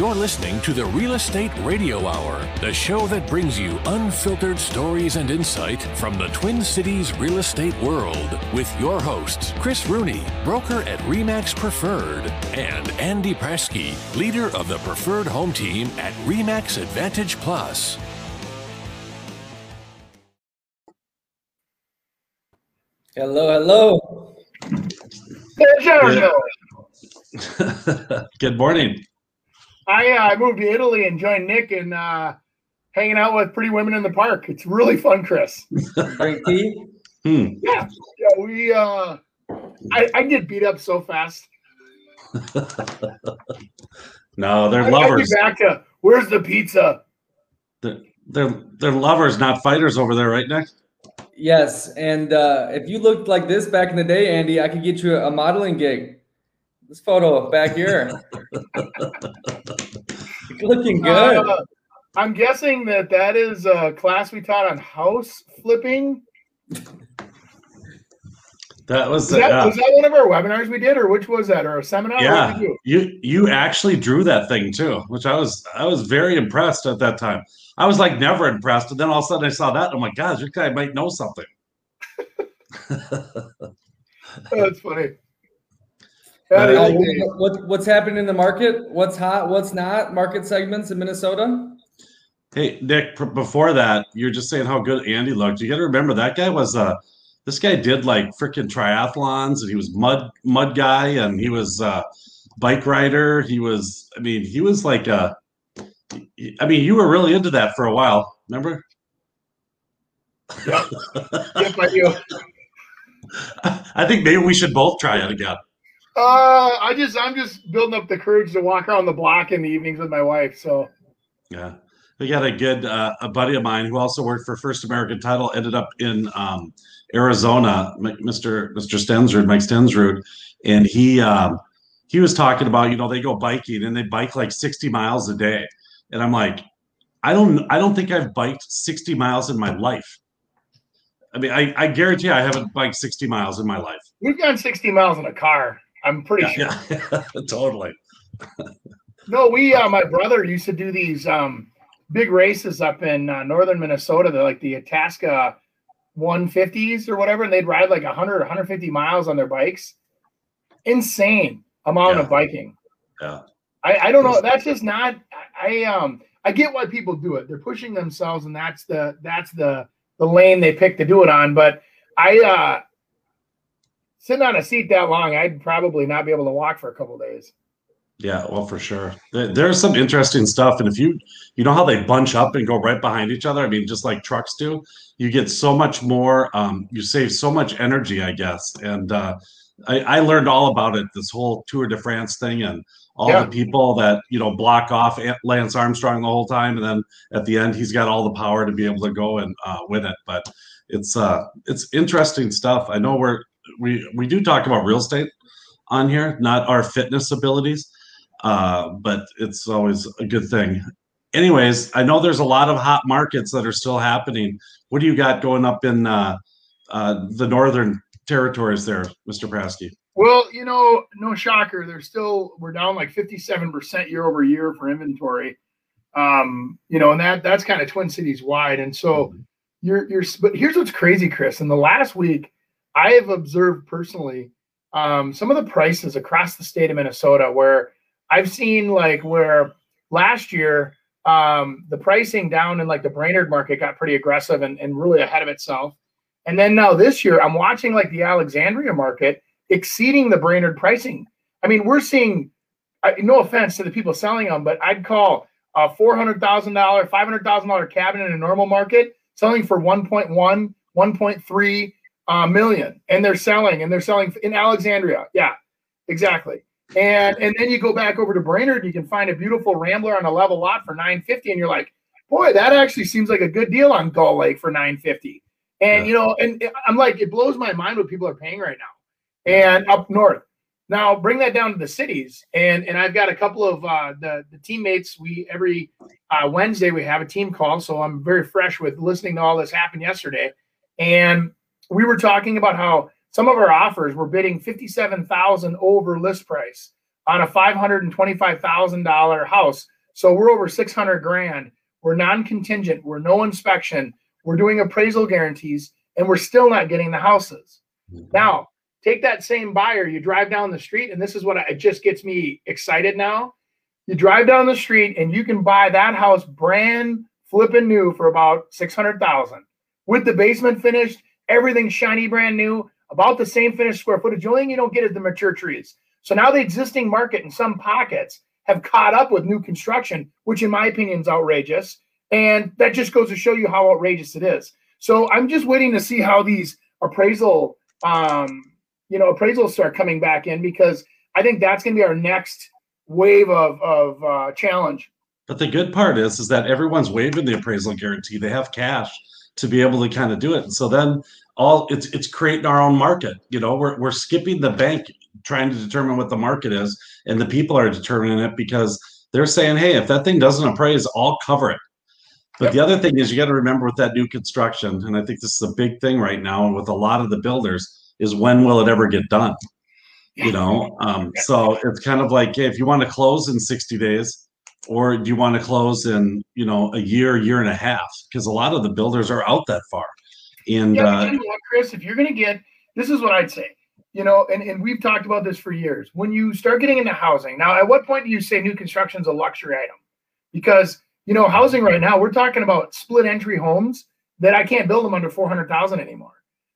You're listening to the Real Estate Radio Hour, the show that brings you unfiltered stories and insight from the Twin Cities real estate world with your hosts, Chris Rooney, broker at REMAX Preferred, and Andy Prasky, leader of the Preferred Home Team at REMAX Advantage Plus. Hello, hello. Good morning. I uh, moved to Italy and joined Nick in uh, hanging out with pretty women in the park. It's really fun, Chris. Drink tea. Hmm. Yeah, yeah. We uh, I, I get beat up so fast. no, they're I- I'd lovers. back to where's the pizza? They're, they're they're lovers, not fighters over there, right, Nick? Yes, and uh, if you looked like this back in the day, Andy, I could get you a modeling gig. This photo back here, looking good. Uh, I'm guessing that that is a class we taught on house flipping. That was, Was that, yeah. was that one of our webinars we did, or which was that, or a seminar? Yeah. did? You you actually drew that thing too, which I was I was very impressed at that time. I was like never impressed, and then all of a sudden I saw that. I'm like, God, this guy might know something. Oh, That's funny. Uh, Yeah, the old days. what, what's happening in the market? What's hot? What's not? Market segments in Minnesota? Hey, Nick, pr- before that, you're just saying how good Andy looked. You got to remember that guy was uh this guy did like freaking triathlons and he was mud mud guy and he was uh bike rider. He was I mean, he was like uh I mean, you were really into that for a while, remember? Yep, I do. I think maybe we should both try it again. Uh, I just I'm just building up the courage to walk around the block in the evenings with my wife. So Yeah. We got a good uh, a buddy of mine who also worked for First American Title, ended up in um, Arizona, Mr. Mr. Stensrud, Mike Stensrud, and he um, he was talking about you know they go biking and they bike like 60 miles a day, and I'm like, I don't I don't think I've biked 60 miles in my life. I mean, I, I guarantee I haven't biked 60 miles in my life. we've gone 60 miles in a car. I'm pretty Yeah, sure. yeah, totally. No, we uh, my brother used to do these um big races up in uh, northern Minnesota. They're like the Itasca 150s or whatever, and they'd ride like 100, 150 miles on their bikes. Insane amount Yeah. of biking. Yeah. I, I don't know. That's just not. I, I um I get why people do it. They're pushing themselves, and that's the that's the the lane they pick to do it on. But I uh sitting on a seat that long, I'd probably not be able to walk for a couple days. Yeah, well, for sure. There's some interesting stuff, and if you you know how they bunch up and go right behind each other, I mean, just like trucks do, you get so much more. Um, you save so much energy, I guess. And uh, I, I learned all about it. This whole Tour de France thing, and all Yeah. the people that you know block off Lance Armstrong the whole time, and then at the end, he's got all the power to be able to go and uh, win it. But it's uh, it's interesting stuff. I know we're we we do talk about real estate on here, not our fitness abilities uh, but it's always a good thing. Anyways, I know there's a lot of hot markets that are still happening. What do you got going up in uh, uh, the northern territories there, Mr. Prasky? Well, you know, no shocker. They're still we're down like 57% year over year for inventory. Um, you know, and that that's kind of Twin Cities wide. And so you're you're but here's what's crazy, Chris. In the last week, I have observed personally um some of the prices across the state of Minnesota where I've seen like where last year um the pricing down in like the Brainerd market got pretty aggressive and, and really ahead of itself. And then now this year, I'm watching like the Alexandria market exceeding the Brainerd pricing. I mean, we're seeing, I, no offense to the people selling them, but I'd call a $400,000, $500,000 cabinet in a normal market selling for 1.1, 1.3 uh, million. And they're selling, and they're selling in Alexandria. Yeah, exactly. And and then you go back over to Brainerd, you can find a beautiful Rambler on a level lot for 950, and you're like, boy, that actually seems like a good deal on Gull Lake for 950. And Yeah. you know, and I'm like, it blows my mind what people are paying right now. And up north. Now bring that down to the cities. And and I've got a couple of uh the, the teammates. We every uh Wednesday we have a team call. So I'm very fresh with listening to all this happen yesterday. And we were talking about how some of our offers were bidding 57,000 over list price on a $525,000 house. So we're over 600 grand. We're non-contingent. We're no inspection. We're doing appraisal guarantees, and we're still not getting the houses. Mm-hmm. Now, take that same buyer. You drive down the street, and this is what I, it just gets me excited now. You drive down the street, and you can buy that house brand flipping new for about 600,000 with the basement finished, everything shiny brand new, about the same finished square footage. The only thing you don't get is the mature trees. So now the existing market in some pockets have caught up with new construction, which in my opinion is outrageous. And that just goes to show you how outrageous it is. So I'm just waiting to see how these appraisal, um, you know, appraisals start coming back in because I think that's going to be our next wave of of uh, challenge. But the good part is, is that everyone's waiving the appraisal guarantee. They have cash to be able to kind of do it. And so then all it's it's creating our own market. You know, we're we're skipping the bank trying to determine what the market is, and the people are determining it because they're saying, hey, if that thing doesn't appraise, I'll cover it. But yep. the other thing is you got to remember with that new construction, and I think this is a big thing right now, and with a lot of the builders, is when will it ever get done? You know, um, so it's kind of like hey, if you want to close in 60 days, or do you want to close in you know a year, year and a half? Because a lot of the builders are out that far. And yeah, uh, you know what, Chris, if you're going to get this is what I'd say you know, and, and we've talked about this for years. When you start getting into housing, now at what point do you say new construction is a luxury item? Because you know, housing right now, we're talking about split entry homes that I can't build them under 400,000 anymore.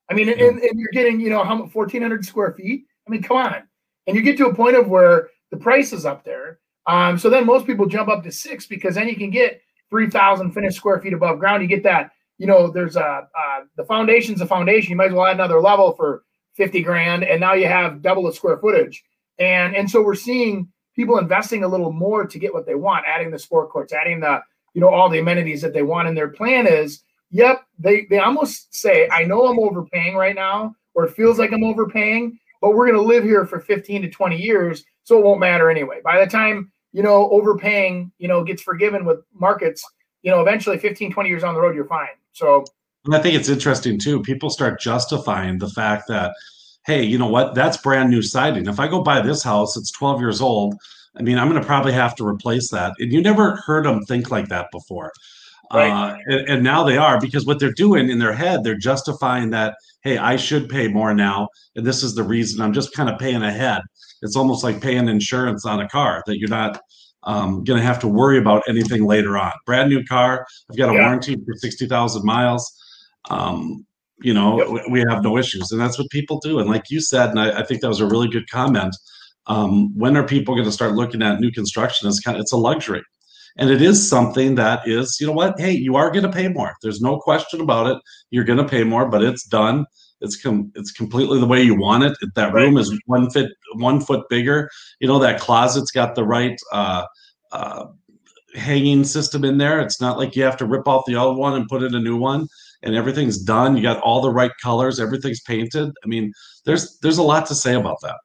I mean, and, and, you're getting, you know, how 1,400 square feet. I mean, come on. And you get to a point of where the price is up there. Um, so then most people jump up to six because then you can get 3,000 finished square feet above ground. You get that, you know, there's a, uh, the foundation's a foundation. You might as well add another level for 50 grand and now you have double the square footage. And and so we're seeing people investing a little more to get what they want adding the sport courts adding the you know all the amenities that they want. And their plan is yep they they almost say i know i'm overpaying right now or it feels like i'm overpaying but we're going to live here for 15 to 20 years so it won't matter anyway. By the time you know overpaying you know gets forgiven with markets you know eventually 15 20 years on the road you're fine so and I think it's interesting too. People start justifying the fact that, hey, you know what? That's brand new siding. If I go buy this house, it's 12 years old. I mean, I'm going to probably have to replace that. And you never heard them think like that before. Right. Uh, and, and, now they are because what they're doing in their head, they're justifying that, hey, I should pay more now. And this is the reason I'm just kind of paying ahead. It's almost like paying insurance on a car that you're not um, going to have to worry about anything later on. Brand new car. I've got a yeah. warranty for 60,000 miles um, you know, yep. we have no issues. And that's what people do. And like you said, and I, I think that was a really good comment. Um, when are people going to start looking at new construction as kind of, it's a luxury. And it is something that is, you know what? Hey, you are going to pay more. There's no question about it. You're going to pay more, but it's done. It's com- it's completely the way you want it. That right. room is one foot one foot bigger. You know that closet's got the right uh, uh, hanging system in there. It's not like you have to rip off the old one and put in a new one and everything's done. You got all the right colors, everything's painted. I mean, there's there's a lot to say about that.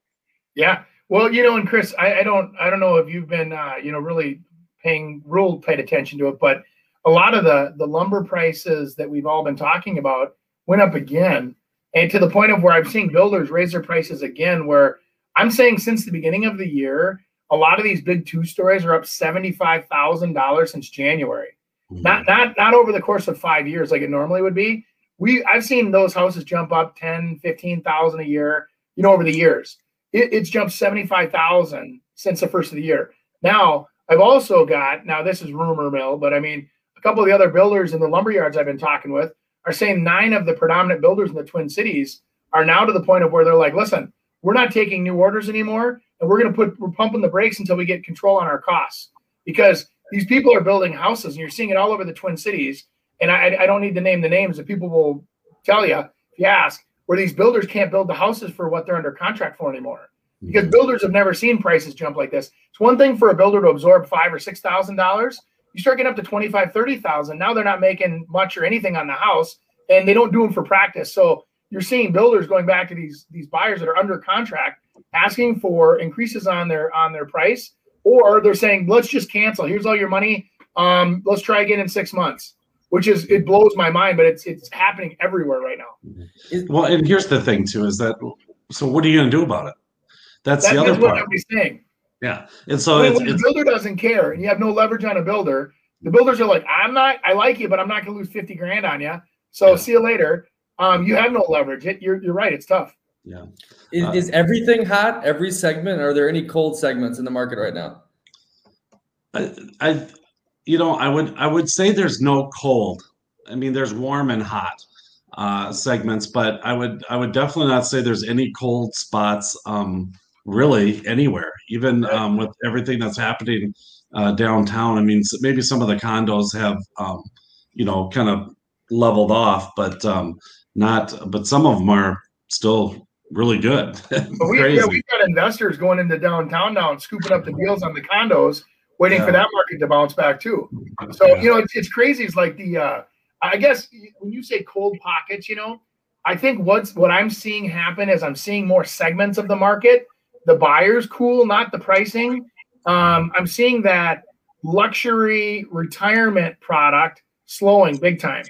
Yeah. Well, you know, and Chris, I, I don't I don't know if you've been uh, you know really paying real tight attention to it, but a lot of the the lumber prices that we've all been talking about went up again, and to the point of where I'm seeing builders raise their prices again. Where I'm saying since the beginning of the year, a lot of these big two stories are up seventy five thousand dollars since January. Mm-hmm. Not not not over the course of five years like it normally would be. We I've seen those houses jump up 10, 15,000 a year, you know, over the years. It, it's jumped 75,000 since the first of the year. Now, I've also got, now this is rumor mill, but I mean, a couple of the other builders in the lumber yards I've been talking with are saying nine of the predominant builders in the Twin Cities are now to the point of where they're like, listen, we're not taking new orders anymore, and we're going to put, we're pumping the brakes until we get control on our costs because these people are building houses, and you're seeing it all over the Twin Cities. And I, I don't need to name the names, the people will tell you if you ask, where these builders can't build the houses for what they're under contract for anymore. Because mm-hmm. builders have never seen prices jump like this. It's one thing for a builder to absorb five or six thousand dollars. You start getting up to 25, 30,000. Now they're not making much or anything on the house, and they don't do them for practice. So you're seeing builders going back to these these buyers that are under contract asking for increases on their on their price or they're saying let's just cancel here's all your money um, let's try again in six months which is it blows my mind but it's it's happening everywhere right now well and here's the thing too is that so what are you going to do about it that's that, the other part saying. Yeah, and so when, it's, when the it's builder doesn't care and you have no leverage on a builder, the builders are like, I'm not, I like you, but I'm not going to lose 50 grand on you. So Yeah. see you later. Um, you have no leverage. It, you're, you're right. It's tough. yeah. Is, Uh, is everything hot? Every segment? Are there any cold segments in the market right now? I, I, you know, I would I would say there's no cold. I mean, there's warm and hot uh, segments, but I would I would definitely not say there's any cold spots um, really anywhere. Even um, with everything that's happening uh, downtown, I mean, maybe some of the condos have um, you know kind of leveled off, but um, not. But some of them are still really good. But we, yeah, we've got investors going into downtown now and scooping up the deals on the condos, waiting for that market to bounce back too. So Yeah. you know, it's, it's crazy. It's like the, uh, I guess when you say cold pockets, you know, I think what's what I'm seeing happen is I'm seeing more segments of the market. The buyers cool, not the pricing. Um, I'm seeing that luxury retirement product slowing big time.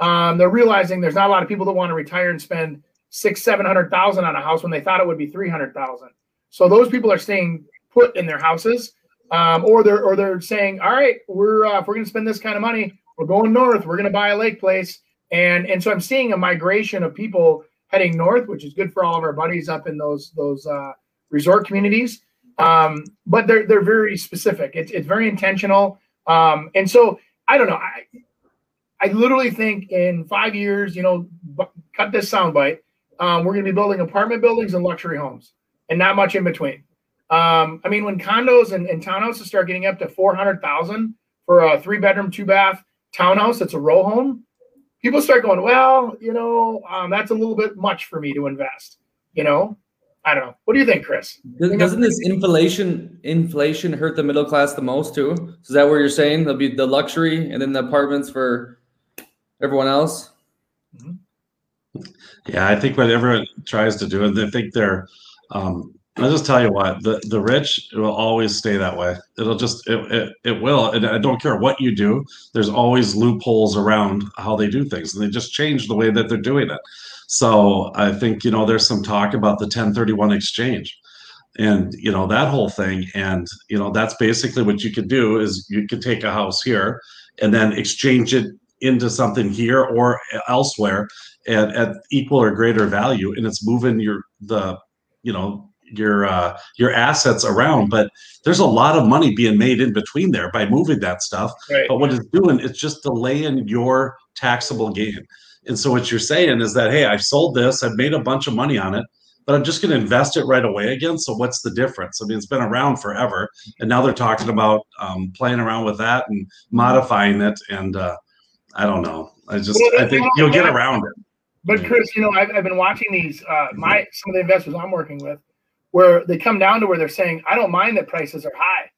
Um, they're realizing there's not a lot of people that want to retire and spend six, seven hundred thousand on a house when they thought it would be three hundred thousand. So those people are staying put in their houses, um, or they're or they're saying, all right, we're uh, if we're going to spend this kind of money, we're going north. We're going to buy a lake place, and and so I'm seeing a migration of people heading north, which is good for all of our buddies up in those those uh, resort communities. Um, but they're they're very specific. It's it's very intentional. Um, and so I don't know. I I literally think in five years, you know, bu- cut this soundbite. Um, we're going to be building apartment buildings and luxury homes, and not much in between. Um, I mean, when condos and, and townhouses start getting up to four hundred thousand for a three bedroom, two bath townhouse that's a row home, people start going, well, you know, um, that's a little bit much for me to invest. You know, I don't know. What do you think, Chris? Does- Doesn't this inflation inflation hurt the middle class the most too? Is that what you're saying? There'll be the luxury and then the apartments for everyone else. Yeah, I think what everyone tries to do, and they think they're. Um, I'll just tell you what the the rich will always stay that way. It'll just it, it it will, and I don't care what you do. There's always loopholes around how they do things, and they just change the way that they're doing it. So I think you know there's some talk about the 1031 exchange, and you know that whole thing, and you know that's basically what you could do is you could take a house here and then exchange it into something here or elsewhere at, at equal or greater value. And it's moving your the you know your uh your assets around. But there's a lot of money being made in between there by moving that stuff. Right. but what it's doing it's just delaying your taxable gain and so what you're saying is that hey i've sold this i've made a bunch of money on it but i'm just going to invest it right away again. So what's the difference? I mean it's been around forever and now they're talking about um, playing around with that and modifying it and uh i don't know. I just Well, i think you'll get around it. But Chris, you know, I've, I've been watching these. Uh, my some of the investors I'm working with, where they come down to where they're saying, "I don't mind that prices are high."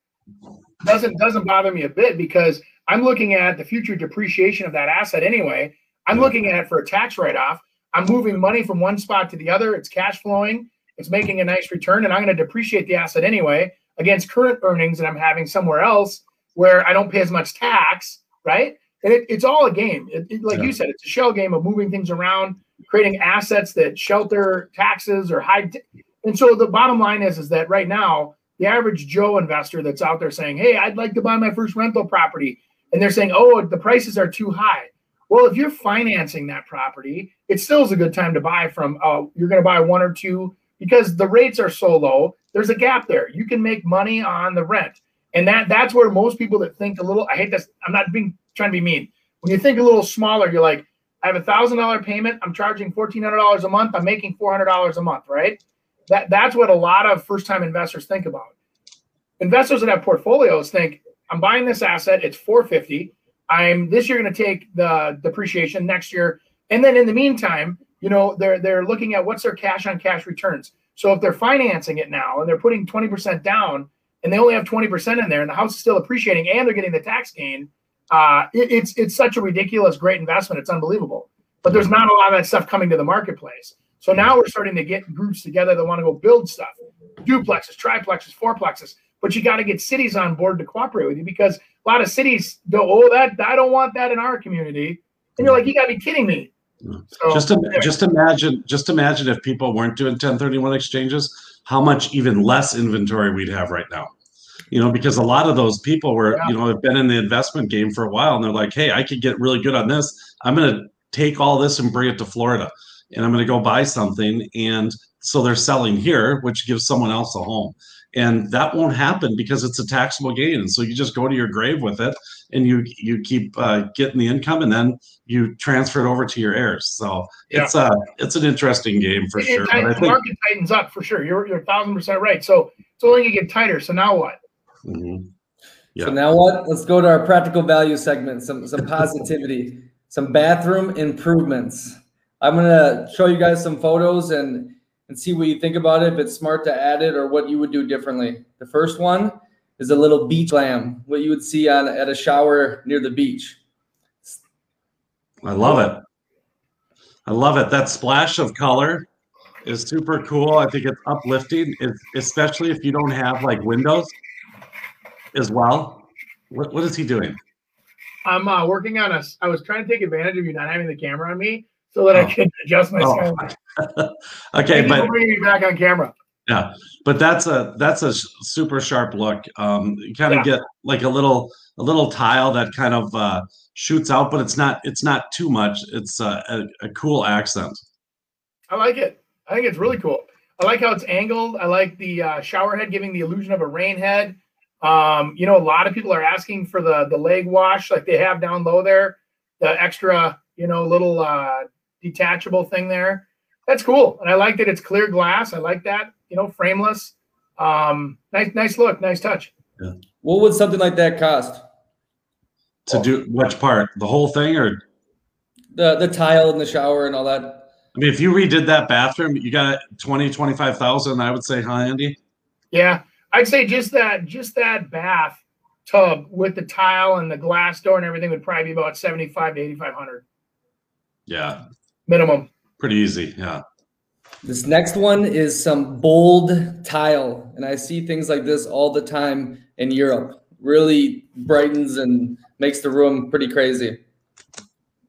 Doesn't doesn't bother me a bit because I'm looking at the future depreciation of that asset anyway. I'm Yeah. looking at it for a tax write off. I'm moving money from one spot to the other. It's cash flowing. It's making a nice return, and I'm going to depreciate the asset anyway against current earnings that I'm having somewhere else where I don't pay as much tax, right? And it, it's all a game. It, it- like Yeah. you said, it's a shell game of moving things around, creating assets that shelter taxes or hide. And so the bottom line is, is that right now, the average Joe investor that's out there saying, "Hey, I'd like to buy my first rental property," and they're saying, "Oh, the prices are too high." Well, if you're financing that property, it still is a good time to buy from. Uh, you're going to buy one or two because the rates are so low. There's a gap there. You can make money on the rent, and that that's where most people that think a little. I hate this. I'm not being trying to be mean. When you think a little smaller, you're like, I have a thousand dollar payment. I'm charging fourteen hundred dollars a month. I'm making four hundred dollars a month, right? That that's what a lot of first time investors think about. Investors that have portfolios think, I'm buying this asset. It's 450. I'm this year going to take the depreciation next year, and then in the meantime, you know, they're they're looking at what's their cash on cash returns. So if they're financing it now and they're putting 20% down, and they only have 20% in there, and the house is still appreciating, and they're getting the tax gain, uh, it, it's it's such a ridiculous great investment. It's unbelievable. But there's not a lot of that stuff coming to the marketplace. So now we're starting to get groups together that want to go build stuff, duplexes, triplexes, fourplexes. But you got to get cities on board to cooperate with you because a lot of cities go, "Oh, that I don't want that in our community," and you're like, "You got to be kidding me." So, just im- just imagine just imagine if people weren't doing 1031 exchanges how much even less inventory we'd have right now you know, because a lot of those people were, Yeah. you know, have been in the investment game for a while and they're like, hey, I could get really good on this. I'm going to take all this and bring it to Florida and I'm going to go buy something. And so they're selling here, which gives someone else a home. And that won't happen because it's a taxable gain. And so you just go to your grave with it and you you keep uh, getting the income and then you transfer it over to your heirs. So Yeah. it's uh it's an interesting game for It- sure. it But I the think market tightens up for sure. You're you're a thousand percent right. So it's only gonna get tighter. So now what? Mhm. So now what? Let's go to our practical value segment. Some some positivity, some bathroom improvements. I'm gonna show you guys some photos and and see what you think about it. If it's smart to add it or what you would do differently. The first one is a little beach lamp, what you would see on at a shower near the beach. I love it. I love it. That splash of color is super cool. I think it's uplifting, it's, especially if you don't have like windows as well. What, what is he doing? I'm uh, working on a. I was trying to take advantage of you not having the camera on me so that Oh. I can adjust my Oh. okay, but bringing me back on camera. yeah, but that's a that's a super sharp look. Um, you kind of Yeah. get like a little a little tile that kind of uh, shoots out, but it's not it's not too much. It's uh, a, a cool accent. I like it. I think it's really cool. I like how it's angled. I like the uh, shower head giving the illusion of a rain head. Um, you know, a lot of people are asking for the the leg wash like they have down low there, the extra, you know, little uh, detachable thing there. That's cool, and I like that it's clear glass. I like that. You know, frameless. Um, nice, nice look, nice touch. What would something like that cost? To do which part? The whole thing, or The the tile in the shower and all that. I mean, if you redid that bathroom, you got 20, 25,000, I would say, huh, Andy? Yeah, I'd say just that just that bath tub with the tile and the glass door and everything would probably be about seventy five to eighty five hundred Yeah, minimum. pretty easy. Yeah. This next one is some bold tile, and I see things like this all the time in Europe. Really brightens and makes the room pretty crazy.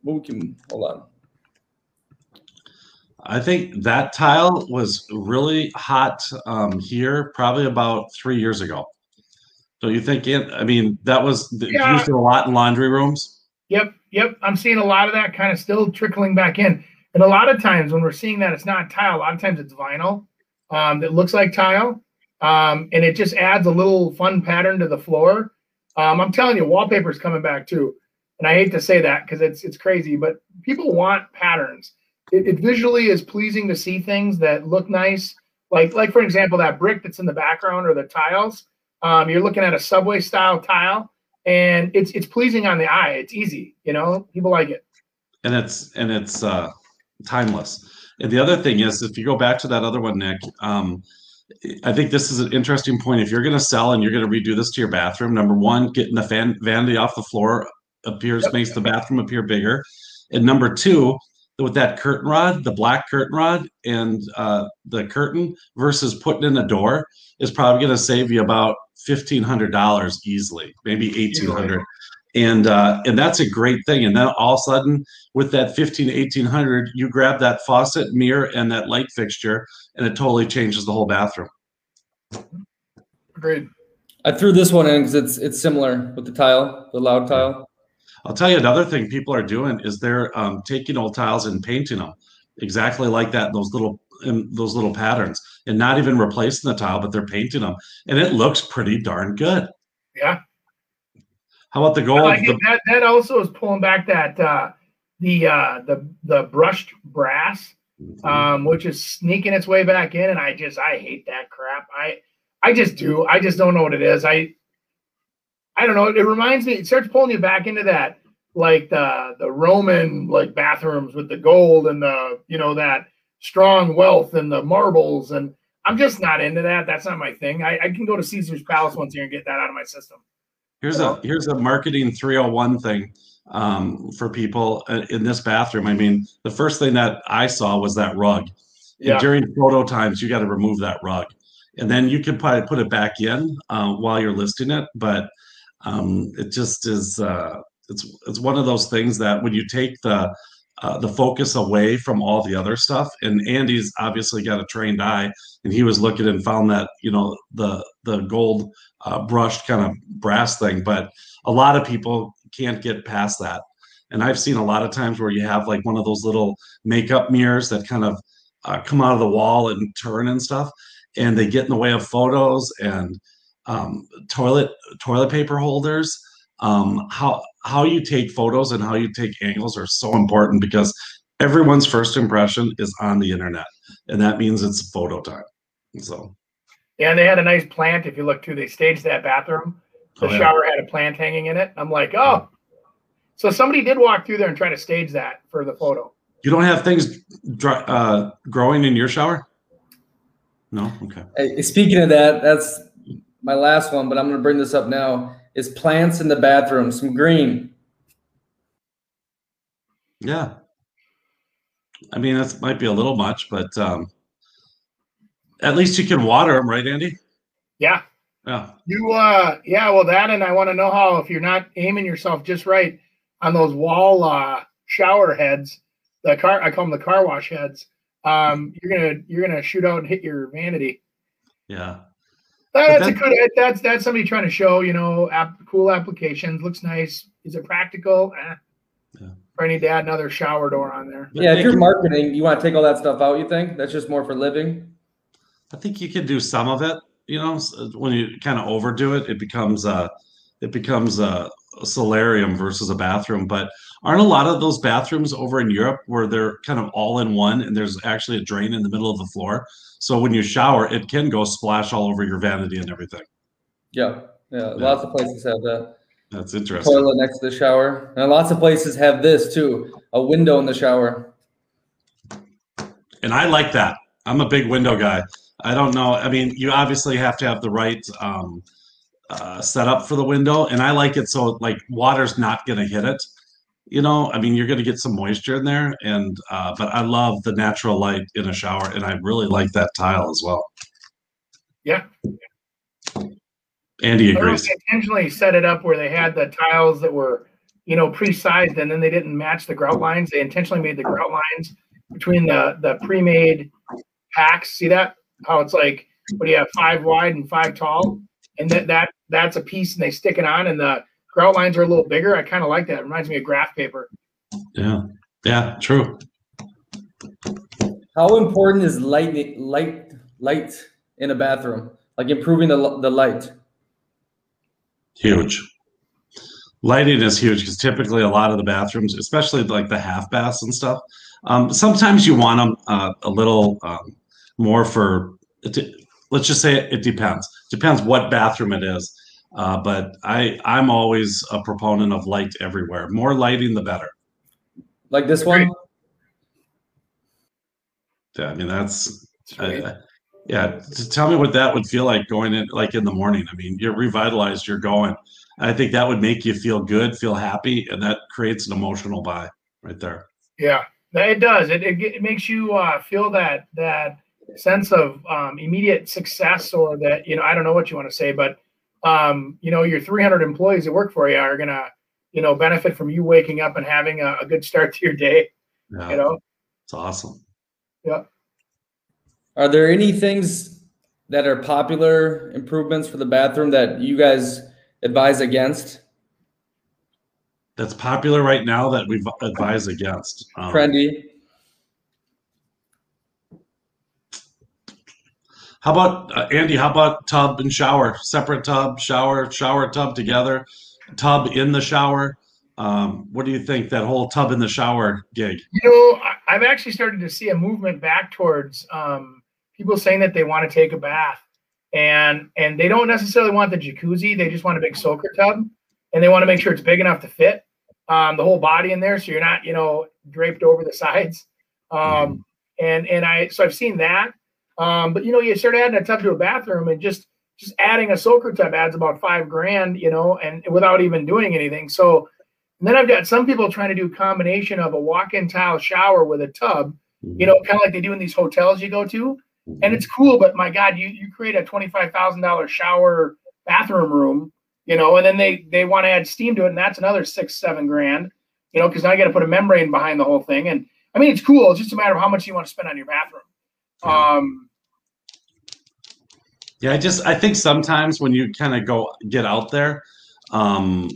We can hold on. I think that tile was really hot um, here probably about three years ago. Don't you think? It, I mean, that was Yeah. used a lot in laundry rooms. Yep, yep. I'm seeing a lot of that kind of still trickling back in. And a lot of times when we're seeing that, it's not tile. A lot of times it's vinyl um, that looks like tile. Um, and it just adds a little fun pattern to the floor. Um, I'm telling you, wallpaper is coming back too. And I hate to say that because it's it's crazy, but people want patterns. It, it visually is pleasing to see things that look nice. Like like for example, that brick that's in the background or the tiles. Um, you're looking at a subway style tile and it's it's pleasing on the eye. It's easy, you know. People like it. and it's and it's uh, timeless. And the other thing is, if you go back to that other one, Nick, um, I think this is an interesting point. If you're going to sell and you're going to redo this to your bathroom, number one, getting the fan, vanity off the floor appears Yep. makes the bathroom appear bigger, and number two, with that curtain rod, the black curtain rod, and uh, the curtain versus putting in a door is probably going to save you about fifteen hundred dollars easily, maybe eighteen hundred and uh, and that's a great thing. And then all of a sudden, with that 15 1800, you grab that faucet, mirror, and that light fixture, and it totally changes the whole bathroom. Agreed. I threw this one in because it's it's similar with the tile, the loud tile. I'll tell you another thing people are doing is they're um, taking old tiles and painting them exactly like that, those little in those little patterns, and not even replacing the tile, but they're painting them, and it looks pretty darn good. Yeah. How about the gold? like the- That that also is pulling back that uh, the uh, the the brushed brass, um, which is sneaking its way back in, and I just I hate that crap. I I just do. I just don't know what it is. I I don't know. It reminds me. It starts pulling you back into that like the the Roman like bathrooms with the gold and the you know that strong wealth and the marbles and I'm just not into that. That's not my thing. I, I can go to Caesar's Palace once a year and get that out of my system. Here's a here's a marketing 301 thing um, for people uh, in this bathroom. I mean, the first thing that I saw was that rug. Yeah. And during photo times, you got to remove that rug, and then you can probably put it back in uh, while you're listing it. But um, it just is uh, it's it's one of those things that when you take the uh, the focus away from all the other stuff. And Andy's obviously got a trained eye, and he was looking and found that you know the the gold uh, brushed kind of brass thing. But a lot of people can't get past that. And I've seen a lot of times where you have like one of those little makeup mirrors that kind of uh, come out of the wall and turn and stuff, and they get in the way of photos and um, toilet toilet paper holders. Um, how how you take photos and how you take angles are so important because everyone's first impression is on the internet, and that means it's photo time. So, yeah, and they had a nice plant. If you look too, they staged that bathroom. The oh, yeah. shower had a plant hanging in it. I'm like, oh, so somebody did walk through there and try to stage that for the photo. You don't have things dry, uh, growing in your shower? No. Okay. Hey, speaking of that, that's my last one, but I'm going to bring this up now. Is plants in the bathroom, some green. Yeah. I mean, that might be a little much, but um, at least you can water them, right, Andy? Yeah. Yeah. You, uh, yeah, well, that, and I want to know how, if you're not aiming yourself just right on those wall uh, shower heads, the car, I call them the car wash heads. Um, you're gonna you're gonna shoot out and hit your vanity. Yeah. That's a good. That's that's somebody trying to show you know app, cool applications. Looks nice. Is it practical? Eh. Yeah. I need to add another shower door on there. Yeah, if you're marketing, you want to take all that stuff out. You think that's just more for living? I think you can do some of it. You know, when you kind of overdo it, it becomes a it becomes a, a solarium versus a bathroom. But aren't a lot of those bathrooms over in Europe where they're kind of all in one and there's actually a drain in the middle of the floor? So when you shower, it can go splash all over your vanity and everything. Yeah, yeah. yeah. Lots of places have that. That's interesting. Toilet next to the shower, and lots of places have this too: a window in the shower. And I like that. I'm a big window guy. I don't know. I mean, you obviously have to have the right um, uh, setup for the window, and I like it so like water's not going to hit it you know i mean you're going to get some moisture in there and uh, but i love the natural light in a shower and i really like that tile as well. Yeah. Andy agrees. they intentionally set it up where they had the tiles that were you know pre-sized and then they didn't match the grout lines. They intentionally made the grout lines between the the pre-made packs. See that? How it's like what do you have five wide and five tall? And that that that's a piece and they stick it on and the grout lines are a little bigger. I kind of like that. It reminds me of graph paper. Yeah. Yeah. True. How important is light, light, light in a bathroom? Like improving the the light. Huge. Lighting is huge because typically a lot of the bathrooms, especially like the half baths and stuff, um, sometimes you want them uh, a little um, more for. Let's just say it, it depends. Depends what bathroom it is uh, but I I'm always a proponent of light everywhere. More lighting, the better. Like this one. Yeah, I mean that's. Uh, yeah, tell me what that would feel like going in like in the morning. I mean, you're revitalized, you're going. I think that would make you feel good, feel happy, and that creates an emotional buy right there. Yeah, it does. It, it, it makes you uh, feel that that sense of um, immediate success, or that you know, I don't know what you want to say, but um, you know, your 300 employees that work for you are going to, you know, benefit from you waking up and having a, a good start to your day. Yeah, you know, it's awesome. Yeah. Are there any things that are popular improvements for the bathroom that you guys advise against? That's popular right now that we've advised against. Um, Trendy. How about uh, Andy? How about tub and shower, separate tub, shower, shower, tub together, tub in the shower? Um, what do you think that whole tub in the shower gig? You know, I've actually started to see a movement back towards um, people saying that they want to take a bath, and and they don't necessarily want the jacuzzi; they just want a big soaker tub, and they want to make sure it's big enough to fit um, the whole body in there, so you're not, you know, draped over the sides. Um, mm-hmm. And and I so I've seen that. Um, but you know, you start adding a tub to a bathroom and just just adding a soaker tub adds about five grand, you know, and without even doing anything. So then I've got some people trying to do a combination of a walk-in tile shower with a tub, you know, kind of like they do in these hotels you go to. And it's cool, but my God, you you create a twenty-five thousand dollar shower bathroom room, you know, and then they they want to add steam to it, and that's another six, seven grand. you know, because now I got to put a membrane behind the whole thing. And I mean, it's cool. It's just a matter of how much you want to spend on your bathroom. Um, yeah, I just I think sometimes when you kind of go get out there, um,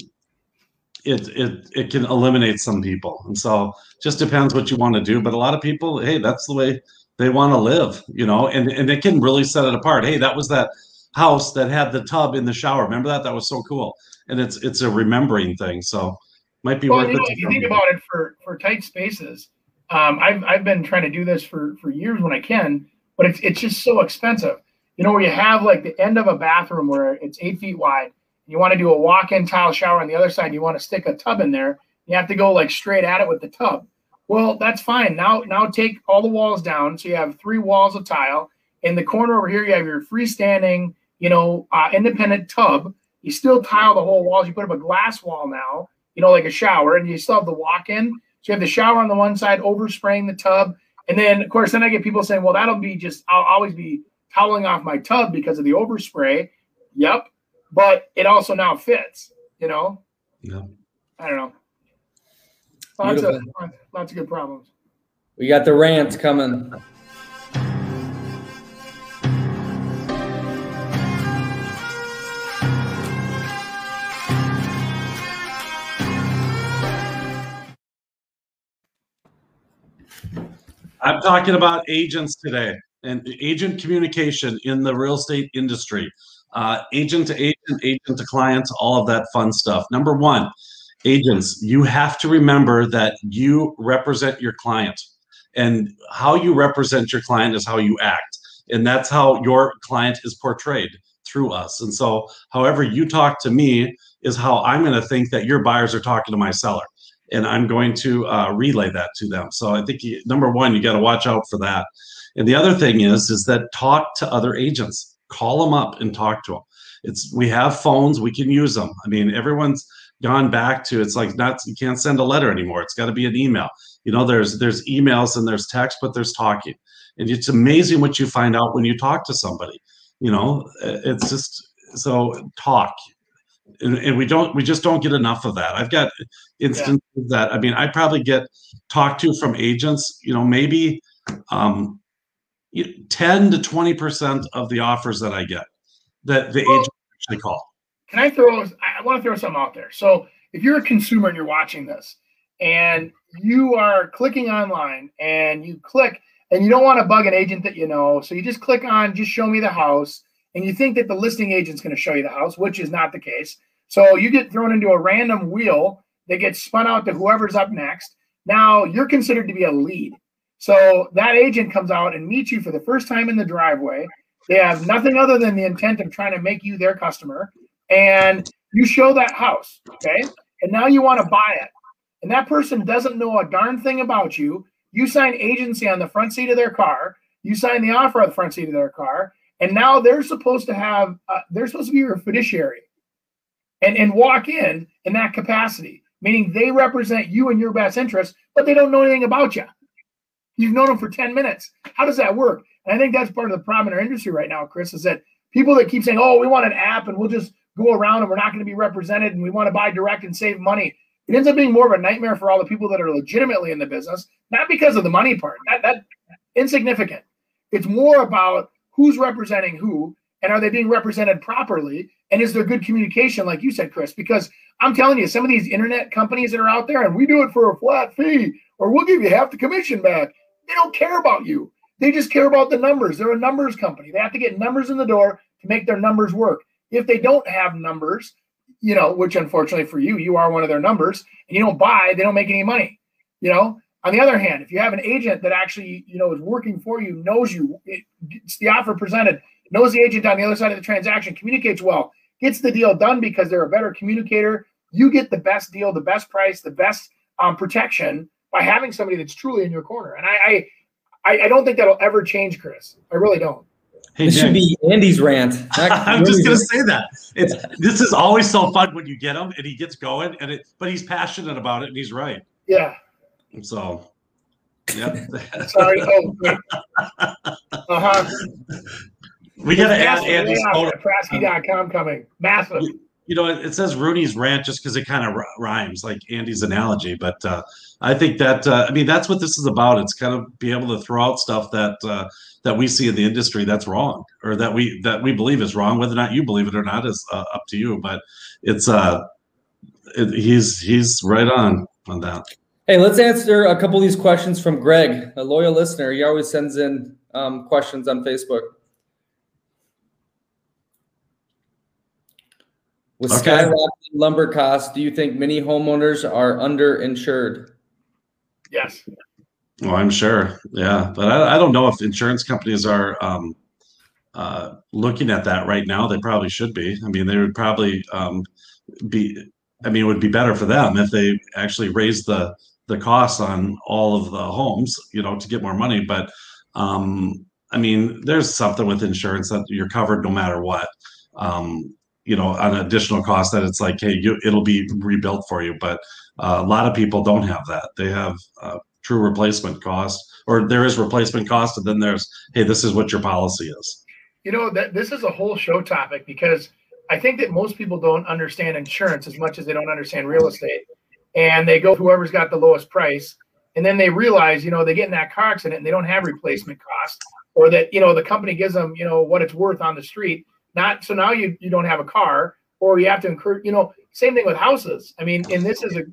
it it it can eliminate some people, and so just depends what you want to do. But a lot of people, hey, that's the way they want to live, you know, and and it can really set it apart. Hey, that was that house that had the tub in the shower. Remember that? That was so cool, and it's it's a remembering thing. So might be well, worth you know, it. if you think about it for for tight spaces, um, I've I've been trying to do this for for years when I can, but it's it's just so expensive. You know, where you have like the end of a bathroom where it's eight feet wide, you want to do a walk-in tile shower on the other side, you want to stick a tub in there, you have to go like straight at it with the tub. Well, that's fine. Now now take all the walls down, so you have three walls of tile. In the corner over here, you have your freestanding, you know, uh, independent tub. You still tile the whole walls. You put up a glass wall now, you know, like a shower, and you still have the walk-in. So you have the shower on the one side, overspraying the tub, and then of course, then I get people saying, "Well, that'll be just I'll always be toweling off my tub because of the overspray." Yep, but it also now fits. You know. Yeah. I don't know. Lots of lots of good problems. We got the rant coming. I'm talking about agents today and agent communication in the real estate industry. Uh, agent to agent, agent to client, all of that fun stuff. Number one, agents, you have to remember that you represent your client. And how you represent your client is how you act. And that's how your client is portrayed through us. And so, however you talk to me is how I'm going to think that your buyers are talking to my seller and I'm going to uh, relay that to them. So I think you, number one, you got to watch out for that. And the other thing is, is that talk to other agents, call them up and talk to them. It's we have phones, we can use them. I mean, everyone's gone back to it's like not you can't send a letter anymore. It's got to be an email. You know, there's there's emails and there's text, but there's talking, and it's amazing what you find out when you talk to somebody. You know, it's just so talk and, and we don't we just don't get enough of that i've got instances that i mean i probably get talked to from agents you know maybe um, 10 to 20 percent of the offers that i get that the agent actually call Can I throw? I want to throw something out there. So if you're a consumer and you're watching this, and you are clicking online and you click and you don't want to bug an agent that you know, so you just click on just show me the house, and you think that the listing agent's going to show you the house, which is not the case. So you get thrown into a random wheel that gets spun out to whoever's up next. Now you're considered to be a lead. So that agent comes out and meets you for the first time in the driveway. They have nothing other than the intent of trying to make you their customer. And you show that house, okay? And now you want to buy it. And that person doesn't know a darn thing about you. You sign agency on the front seat of their car. You sign the offer on the front seat of their car. And now they're supposed to have, uh, they're supposed to be your fiduciary and, and walk in in that capacity, meaning they represent you and your best interest, but they don't know anything about you. You've known them for 10 minutes. How does that work? And I think that's part of the problem in our industry right now, Chris, is that people that keep saying, oh, we want an app and we'll just go around and we're not going to be represented and we want to buy direct and save money. It ends up being more of a nightmare for all the people that are legitimately in the business, not because of the money part. That that insignificant. It's more about who's representing who and are they being represented properly and is there good communication like you said chris? Because i'm telling you some of these internet companies that are out there and we do it for a flat fee or we'll give you half the commission back they don't care about you. They just care about the numbers. They're a numbers company. They have to get numbers in the door to make their numbers work. If they don't have numbers you know which unfortunately for you you are one of their numbers and you don't buy they don't make any money you know on the other hand if you have an agent that actually you know is working for you knows you it, it's the offer presented knows the agent on the other side of the transaction, communicates well, gets the deal done because they're a better communicator. You get the best deal, the best price, the best um, protection by having somebody that's truly in your corner. And I, I, I don't think that'll ever change, Chris. I really don't. hey This should be Andy's rant. i'm just gonna say that it's this is always so fun when you get him and he gets going and it but he's passionate about it and he's right Yeah. So yep Sorry. Oh, uh-huh. we gotta add Massive andy's layoff photo Prasky.com coming. Massive. you know, it, it says Rooney's rant just because it kind of r- rhymes, like Andy's analogy. But uh, I think that uh, I mean that's what this is about. It's kind of be able to throw out stuff that uh, that we see in the industry that's wrong, or that we that we believe is wrong. Whether or not you believe it or not is uh, up to you. But it's uh, it, he's he's right on on that. Hey, let's answer a couple of these questions from Greg, a loyal listener. He always sends in um, questions on Facebook. With Okay. skyrocketing lumber costs, do you think many homeowners are underinsured? Yes. Well, I'm sure, yeah, but I, I don't know if insurance companies are um, uh, looking at that right now. They probably should be. I mean, they would probably um, be. I mean, it would be better for them if they actually raised the the costs on all of the homes, you know, to get more money. But um, I mean, there's something with insurance that you're covered no matter what. Um, you know, an additional cost that it's like, hey, you, it'll be rebuilt for you. But uh, a lot of people don't have that. They have uh, true replacement cost, or there is replacement cost, and then there's, hey, this is what your policy is. You know that this is a whole show topic because I think that most people don't understand insurance as much as they don't understand real estate, and they go whoever's got the lowest price, and then they realize, you know, they get in that car accident and they don't have replacement cost, or that you know the company gives them, you know, what it's worth on the street. Not so now you you don't have a car, or you have to incur, you know, same thing with houses. I mean, and this is a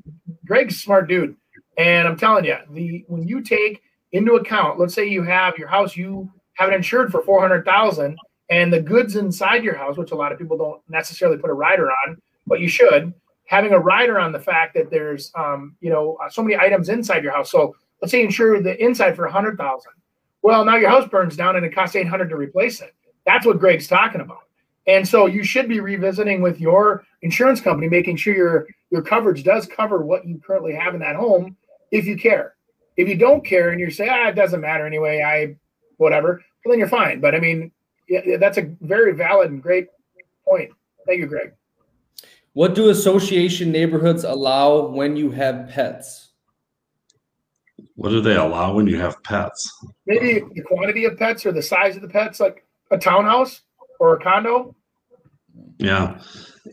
Greg's smart dude, and I'm telling you, the when you take into account, let's say you have your house, you have it insured for four hundred thousand, and the goods inside your house, which a lot of people don't necessarily put a rider on, but you should, having a rider on the fact that there's, um, you know, uh, so many items inside your house. So let's say you insure the inside for a hundred thousand. Well, now your house burns down and it costs eight hundred to replace it. That's what Greg's talking about. And so you should be revisiting with your insurance company, making sure your your coverage does cover what you currently have in that home, if you care. If you don't care and you say, ah, it doesn't matter anyway, I whatever, well, then you're fine. But I mean, yeah, that's a very valid and great point. Thank you, Greg. What do association neighborhoods allow when you have pets? What do they allow when you have pets? Maybe the quantity of pets or the size of the pets, like a townhouse or a condo. Yeah,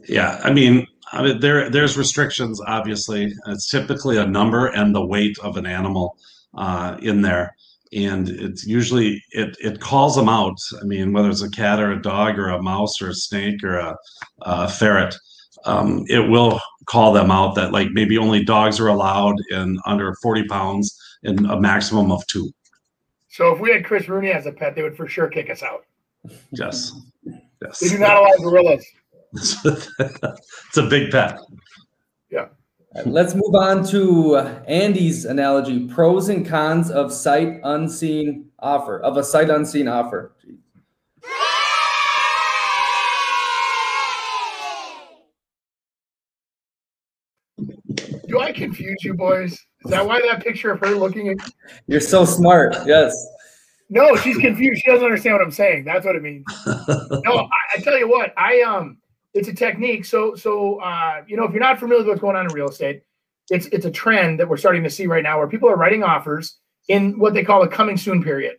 yeah. I mean, I mean, there there's restrictions. Obviously, it's typically a number and the weight of an animal uh, in there, and it's usually it it calls them out. I mean, whether it's a cat or a dog or a mouse or a snake or a, a ferret, um, it will call them out that like maybe only dogs are allowed in under 40 pounds and a maximum of two. So if we had Chris Rooney as a pet, they would for sure kick us out. Yes, yes. They do not allow gorillas. it's a big pet. Yeah. Let's move on to uh, Andy's analogy: pros and cons of sight unseen offer of a sight unseen offer. Do I confuse you boys? Is that why that picture of her looking at You're so smart. Yes. No, she's confused. She doesn't understand what I'm saying. That's what it means. No, I, I tell you what, I um it's a technique. So so uh, you know, if you're not familiar with what's going on in real estate, it's it's a trend that we're starting to see right now where people are writing offers in what they call a coming soon period.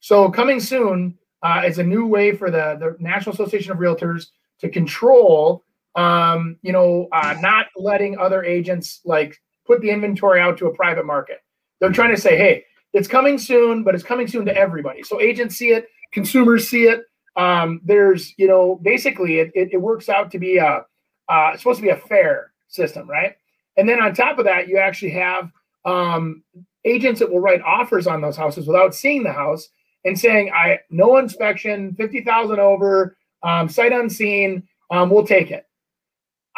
So coming soon uh, is a new way for the the National Association of Realtors to control um, you know, uh, not letting other agents like put the inventory out to a private market. They're trying to say, hey, it's coming soon, but it's coming soon to everybody. So agents see it, consumers see it. Um, there's, you know, basically it, it, it works out to be a, uh, it's supposed to be a fair system, right? And then on top of that, you actually have um, agents that will write offers on those houses without seeing the house and saying, I no inspection, 50,000 over, um, sight unseen, um, we'll take it.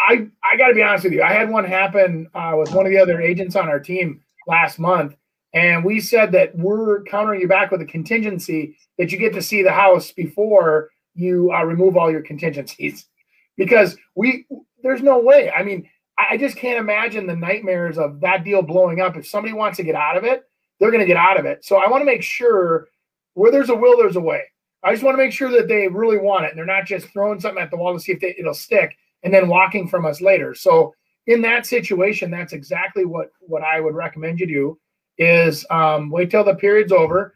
I, I got to be honest with you. I had one happen uh, with one of the other agents on our team last month, and we said that we're countering you back with a contingency that you get to see the house before you uh, remove all your contingencies, because we there's no way. I mean, I I just can't imagine the nightmares of that deal blowing up. If somebody wants to get out of it, they're going to get out of it. So I want to make sure where there's a will, there's a way. I just want to make sure that they really want it and they're not just throwing something at the wall to see if they, it'll stick and then walking from us later. So in that situation, that's exactly what what I would recommend you do is um, wait till the period's over,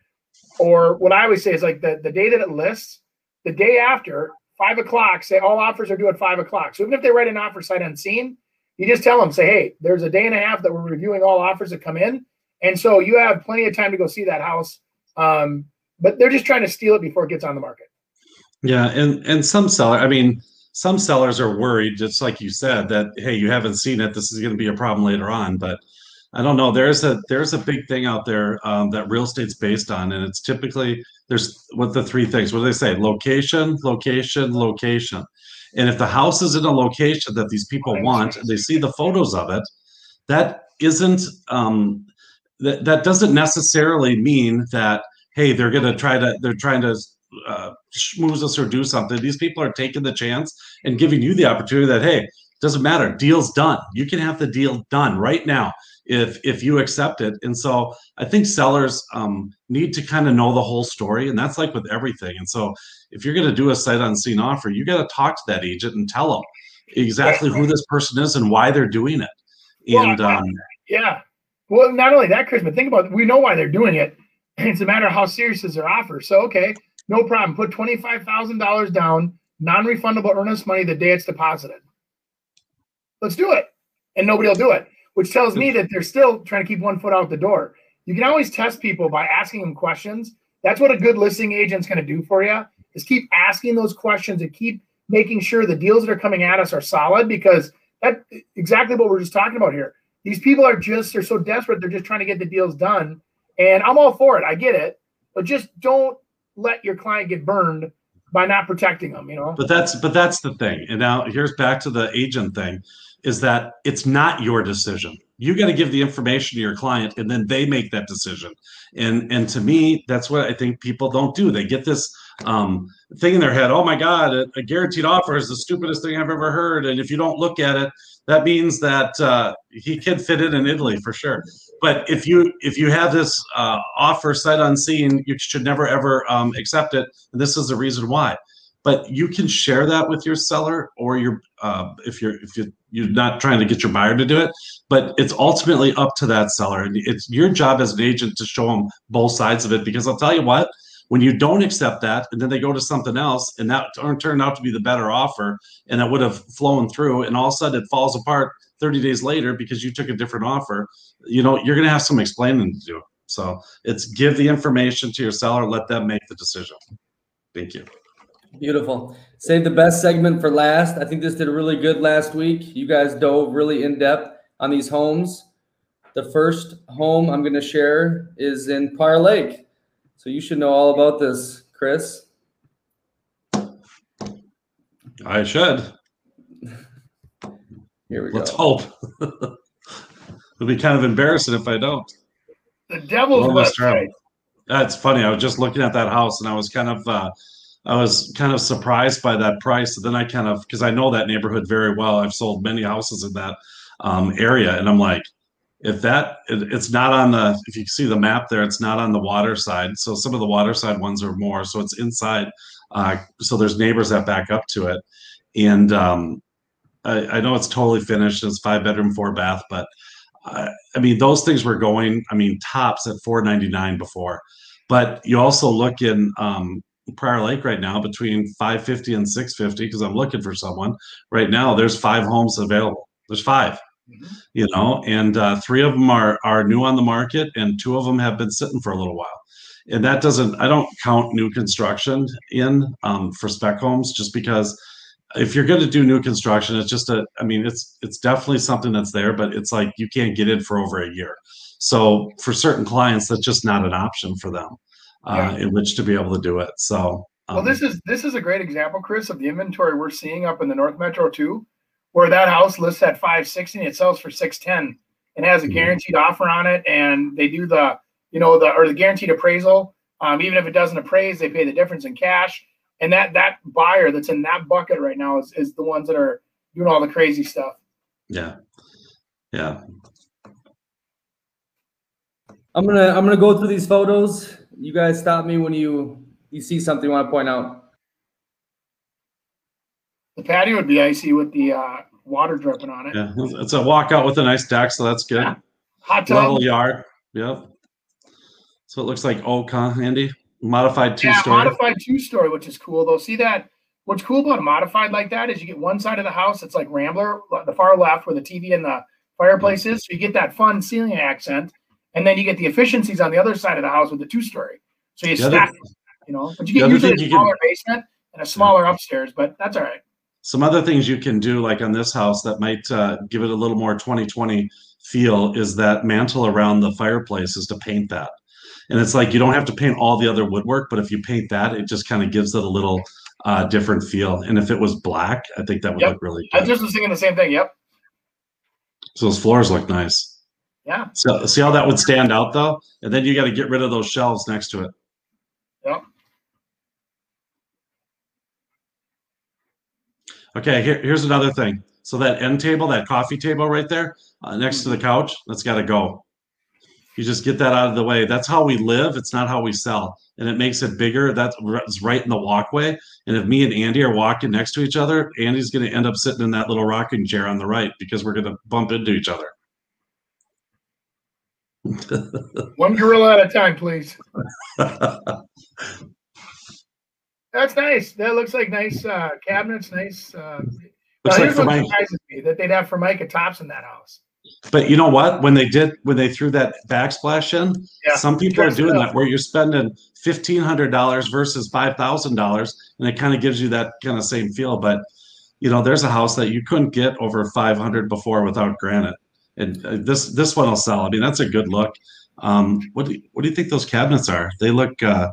or what I always say is like the the day that it lists, the day after, five o'clock, say all offers are due at five o'clock. So even if they write an offer sight unseen, you just tell them, say, hey, there's a day and a half that we're reviewing all offers that come in. And so you have plenty of time to go see that house. Um, but they're just trying to steal it before it gets on the market. Yeah, and and some seller, I mean, some sellers are worried, just like you said, that hey, you haven't seen it. This is going to be a problem later on. But I don't know. There's a there's a big thing out there um, that real estate's based on, and it's typically there's what the three things. What do they say? Location, location, location. And if the house is in a location that these people want, and they see the photos of it, that isn't um, that that doesn't necessarily mean that hey they're going to try to they're trying to uh, schmooze us or do something. These people are taking the chance and giving you the opportunity that hey, doesn't matter, deal's done. You can have the deal done right now if if you accept it. And so I think sellers um, need to kind of know the whole story, and that's like with everything. And so if you're going to do a sight unseen offer, you got to talk to that agent and tell them exactly who this person is and why they're doing it. And well, um, yeah, well, not only that, Chris, but think about it. we know why they're doing it. It's a matter of how serious is their offer. So okay, no problem. Put twenty five thousand dollars down, non refundable earnest money the day it's deposited. Let's do it, and nobody will do it which tells me that they're still trying to keep one foot out the door. You can always test people by asking them questions. That's what a good listing agent's going to do for you is keep asking those questions and keep making sure the deals that are coming at us are solid because that exactly what we're just talking about here. These people are just they're so desperate they're just trying to get the deals done. And I'm all for it. I get it. But just don't let your client get burned by not protecting them, you know. But that's but that's the thing. And now here's back to the agent thing is that it's not your decision. You got to give the information to your client and then they make that decision. And and to me, that's what I think people don't do. They get this um, thing in their head, oh my God, a, a, guaranteed offer is the stupidest thing I've ever heard. And if you don't look at it, that means that uh, he can fit it in Italy for sure. But if you if you have this uh, offer sight unseen, you should never ever um, accept it. And this is the reason why. But you can share that with your seller or your uh, if you're if you you're not trying to get your buyer to do it. But it's ultimately up to that seller. And it's your job as an agent to show them both sides of it. Because i'll tell you what when you don't accept that and then they go to something else and that turned out to be the better offer and that would have flown through and all of a sudden it falls apart 30 days later because you took a different offer you know you're going to have some explaining to do so it's give the information to your seller let them make the decision thank you Beautiful. Save the best segment for last. I think this did really good last week. You guys dove really in depth on these homes. The first home I'm going to share is in Prior Lake. So you should know all about this, Chris. I should. Here we Let's go. hope. It'll be kind of embarrassing if I don't. The devil's Well, try. website. That's funny. I was just looking at that house and I was kind of uh, I was kind of surprised by that price. then I kind of because I know that neighborhood very well. I've sold many houses in that um, area, and I'm like, if that it, it's not on the if you see the map there, it's not on the water side. So some of the water side ones are more. So it's inside. Uh, so there's neighbors that back up to it, and um, I, I know it's totally finished. It's five bedroom, four bath, but uh, I mean those things were going. I mean tops at 499 before, but you also look in um, Prior Lake right now between 550 and 650 because I'm looking for someone. Right now, there's five homes available. There's 5 mm-hmm. you know, and uh, three of them are are new on the market, and two of them have been sitting for a little while. And that doesn't, I don't count new construction in um, for spec homes just because if you're going to do new construction, it's just a, I mean, it's it's definitely something that's there, but it's like you can't get in for over a year. So for certain clients, that's just not an option for them uh, yeah. in which to be able to do it. So, um, well, this is this is a great example, Chris, of the inventory we're seeing up in the North Metro too, where that house lists at five sixty and it sells for six ten and has a mm-hmm. guaranteed offer on it, and they do the you know the or the guaranteed appraisal. Um, even if it doesn't appraise, they pay the difference in cash. And that that buyer that's in that bucket right now is is the ones that are doing all the crazy stuff. Yeah, yeah. I'm gonna I'm gonna go through these photos you guys stop me when you you see something you want to point out. The patio would be icy with the uh, water dripping on it. Yeah, it's a walkout with a nice deck, so that's good. Yeah. Hot tub. Level yard. Yep. So it looks like oak, huh, Andy? Modified two yeah, story. Modified two story, which is cool though. See that what's cool about a modified like that is you get one side of the house that's like Rambler, the far left where the TV and the fireplace is. So you get that fun ceiling accent, and then you get the efficiencies on the other side of the house with the two story. So you The stack, it, you know, but you get other usually a you can- smaller basement and a smaller upstairs, but that's all right. Some other things you can do, like on this house, that might uh, give it a little more 2020 feel, is that mantle around the fireplace is to paint that. And it's like you don't have to paint all the other woodwork, but if you paint that, it just kind of gives it a little uh, different feel. And if it was black, I think that would Yep. look really I good. just was thinking the same thing. Yep. So those floors look nice. Yeah. So see how that would stand out though, and then you got to get rid of those shelves next to it. Yep. Okay, here, here's another thing. So that end table, that coffee table right there, uh, next to the couch, that's got to go. You just get that out of the way. That's how we live. It's not how we sell, and it makes it bigger. That's right in the walkway. And if me and Andy are walking next to each other, Andy's going to end up sitting in that little rocking chair on the right because we're going to bump into each other. One gorilla at a time, please. That's nice. That looks like nice uh, cabinets. Nice. Uh, Looks now, like here's what Formica. surprises me that they'd have for Formica tops in that house. But you know what? When they did, when they threw that backsplash in, Yeah, some people are doing that where you're spending fifteen hundred dollars versus five thousand dollars, and it kind of gives you that kind of same feel. But you know, there's a house that you couldn't get over five hundred before without granite, and uh, this this one will sell. I mean, that's a good look. Um, what do you, what do you think those cabinets are? They look uh,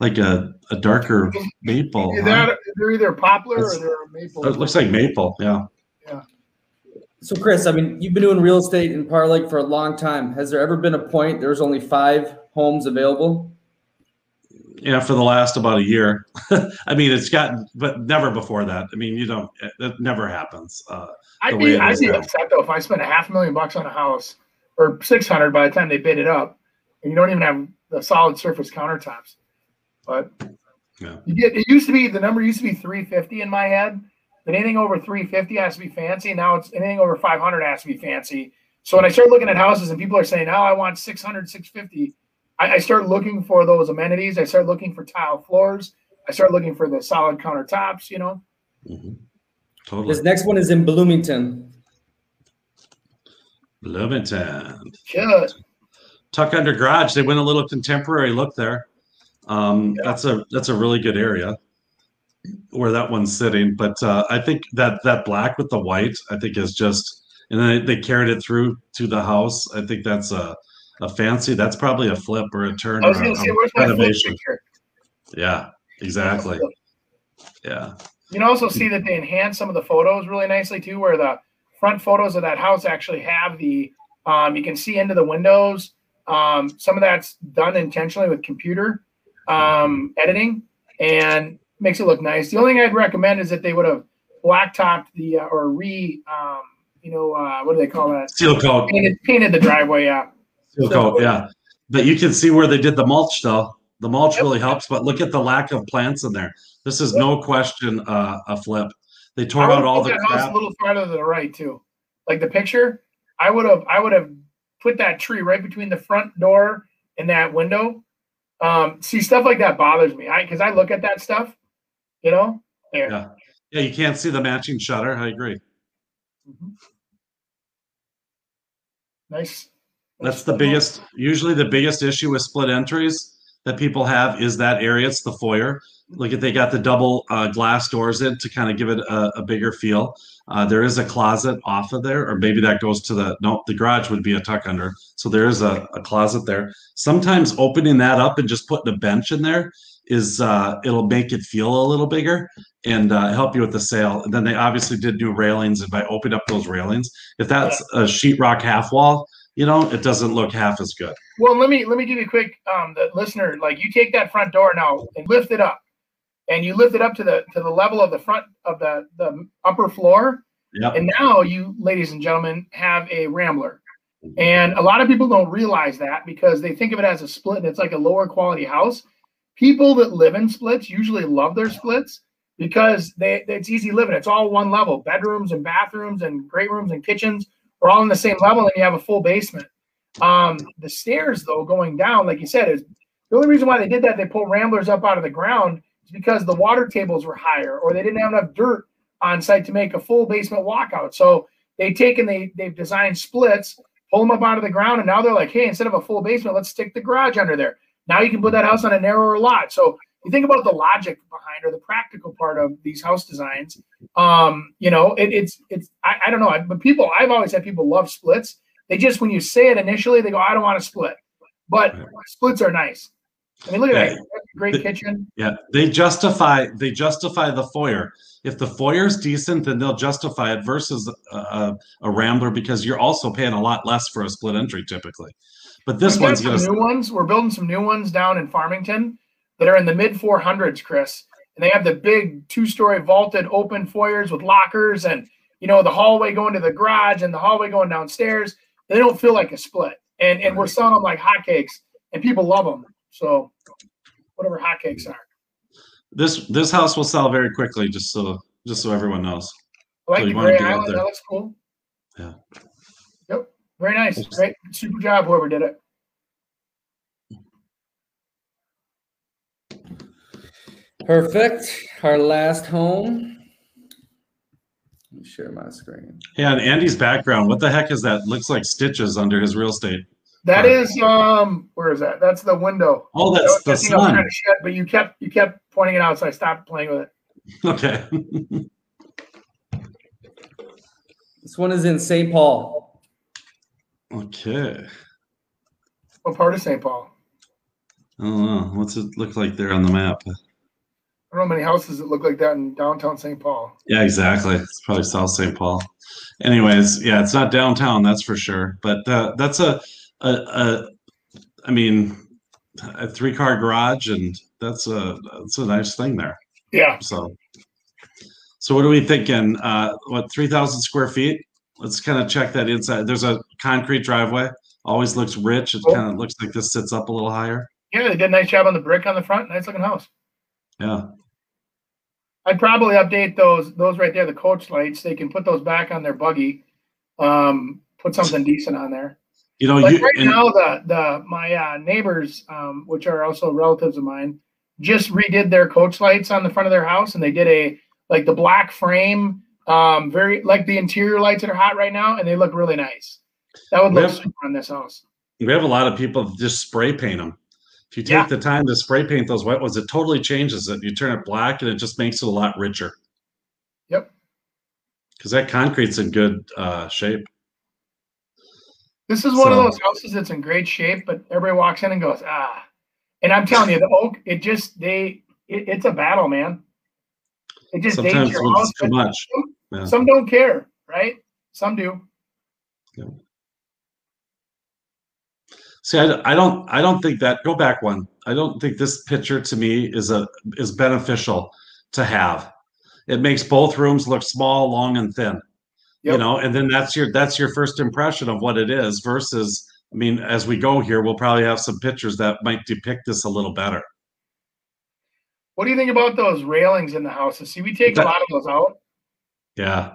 like a, a darker maple. Is huh? they're either poplar or they're maple. It looks like maple. Yeah. So, Chris, I mean, you've been doing real estate in Prior Lake for a long time. Has there ever been a point there's only five homes available? Yeah, for the last about a year. I mean, it's gotten, but never before that. I mean, you don't, it, it never happens. Uh, I'd be, it I'd be upset though if I spent a half million bucks on a house or six hundred by the time they bid it up, and you don't even have the solid surface countertops. But Yeah. you get it used to be the number used to be three fifty in my head. But anything over three fifty has to be fancy. Now it's anything over five hundred has to be fancy. So when I start looking at houses and people are saying, "Oh, I want 600, 650, I, I start looking for those amenities. I start looking for tile floors. I start looking for the solid countertops. You know, mhm. Totally. This next one is in Bloomington. Bloomington. Good. Tuck under garage. They went a little contemporary look there. Um, That's a that's a really good area where that one's sitting. But uh, I think that that black with the white, I think is just, and then they carried it through to the house. I think that's a a fancy. That's probably a flip or a turn I was going to say, where's my flip renovation. picture? Yeah, exactly. Yeah. You can also see that they enhance some of the photos really nicely too, where the front photos of that house actually have the um, you can see into the windows. Um, some of that's done intentionally with computer um, editing and makes it look nice. The only thing I'd recommend is that they would have blacktopped the uh, or re um, you know uh, what do they call that? Seal coat. Painted, painted the driveway. Yeah, Seal coat, yeah. But you can see where they did the mulch though. The mulch really helps, but look at the lack of plants in there. This is no question uh, a flip. They tore out all the that house a little farther to the right too. Like the picture, I would have I would have put that tree right between the front door and that window. Um, see stuff like that bothers me. I because I look at that stuff, you know. There. Yeah. Yeah, you can't see the matching shutter. I agree. Mhm. Nice. That's the biggest, usually the biggest issue with split entries that people have is that area. It's the foyer. Look at they got the double uh, glass doors in to kind of give it a, a bigger feel. Uh, there is a closet off of there, or maybe that goes to the no. The garage would be a tuck under, so there is a, a closet there. Sometimes opening that up and just putting a bench in there is uh, it'll make it feel a little bigger and uh, help you with the sale. And then they obviously did do railings, and by opening up those railings, if that's a sheetrock half wall, you know, it doesn't look half as good. Well, let me let me give you a quick um the listener, like you take that front door now and lift it up. And you lift it up to the to the level of the front of the the upper floor. Yep. And now you, ladies and gentlemen, have a rambler. And a lot of people don't realize that because they think of it as a split and it's like a lower quality house. People that live in splits usually love their splits because they it's easy living. It's all one level. Bedrooms and bathrooms and great rooms and kitchens are all on the same level, and you have a full basement. Um, the stairs, though, going down, like you said, is the only reason why they did that. They pulled ramblers up out of the ground It's because the water tables were higher or they didn't have enough dirt on site to make a full basement walkout. So they take and they they've designed splits, pull them up out of the ground, and now they're like, hey, instead of a full basement, let's stick the garage under there. Now you can put that house on a narrower lot. So you think about the logic behind or the practical part of these house designs. Um, you know, it, it's it's I, I don't know, but people I've always had people love splits. They just when you say it initially, they go, I don't want to split. But splits are nice. I mean, look at Yeah. that great The- kitchen. Yeah, they justify they justify the foyer. If the foyer's decent, then they'll justify it versus a, a, a rambler because you're also paying a lot less for a split entry typically. But this We've one's some gonna new ones. We're building some new ones down in Farmington that are in the mid 400s, Chris. And they have the big two-story vaulted open foyers with lockers, and you know the hallway going to the garage and the hallway going downstairs. They don't feel like a split, and and we're selling them like hotcakes, and people love them. So whatever hotcakes are, this this house will sell very quickly. Just so just so everyone knows. I like So the gray island. That looks cool. Yeah. Yep. Very nice. Great. Super job, whoever did it. Perfect. Our last home. Let me share my screen. Yeah, and Andy's background. What the heck is that? Looks like stitches under his real estate. That Right. is um. Where is that? That's the window. Oh, that's the I think I was sun. trying but you kept you kept pointing it out, so I stopped playing with it. Okay. This one is in St. Paul. Okay. What part of St. Paul? I don't know. What's it look like there on the map? I don't know how many houses that look like that in downtown St. Paul. Yeah, exactly. It's probably South St. Paul. Anyways, yeah, it's not downtown, that's for sure. But uh, that's a, a, a, I mean, a three car garage, and that's a that's a nice thing there. Yeah, So, so what are we thinking? Uh, what three thousand square feet? Let's kind of check that inside. There's a concrete driveway. Always looks rich. It Cool. kind of looks like this sits up a little higher. yeah, they did a nice job on the brick on the front. Nice looking house. Yeah. I'd probably update those those right there, the coach lights. They can put those back on their buggy. Um, put something decent on there. You know, Like you right now, the the my uh, neighbors, um, which are also relatives of mine, just redid their coach lights on the front of their house, and they did a like the black frame, um, very like the interior lights that are hot right now, and they look really nice. That would look Yep. super on this house. we have a lot of people just spray paint them. If you take Yeah. the time to spray paint those white ones, it totally changes it. You turn it black, and it just makes it a lot richer. Yep. Because that concrete's in good uh, shape. This is one of those houses that's in great shape, but everybody walks in and goes, ah. And I'm telling you, the oak, it just they, it, it's a battle, man. It just dates Sometimes your house. it's too much. Yeah. Some don't care, right? Some do. See, I, I don't, I don't think that. Go back one. I don't think this picture to me is a is beneficial to have. It makes both rooms look small, long, and thin. You know, and then that's your that's your first impression of what it is. Versus, I mean, as we go here, we'll probably have some pictures that might depict this a little better. What do you think about those railings in the houses? See, we take a lot of those out. Yeah,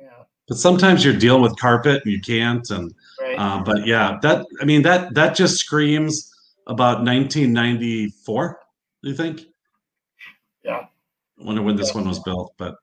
Yeah, but sometimes you're dealing with carpet and you can't. And right. uh, but yeah, that I mean that that just screams about 1994. Do you think? Yeah. I wonder when this one was built, but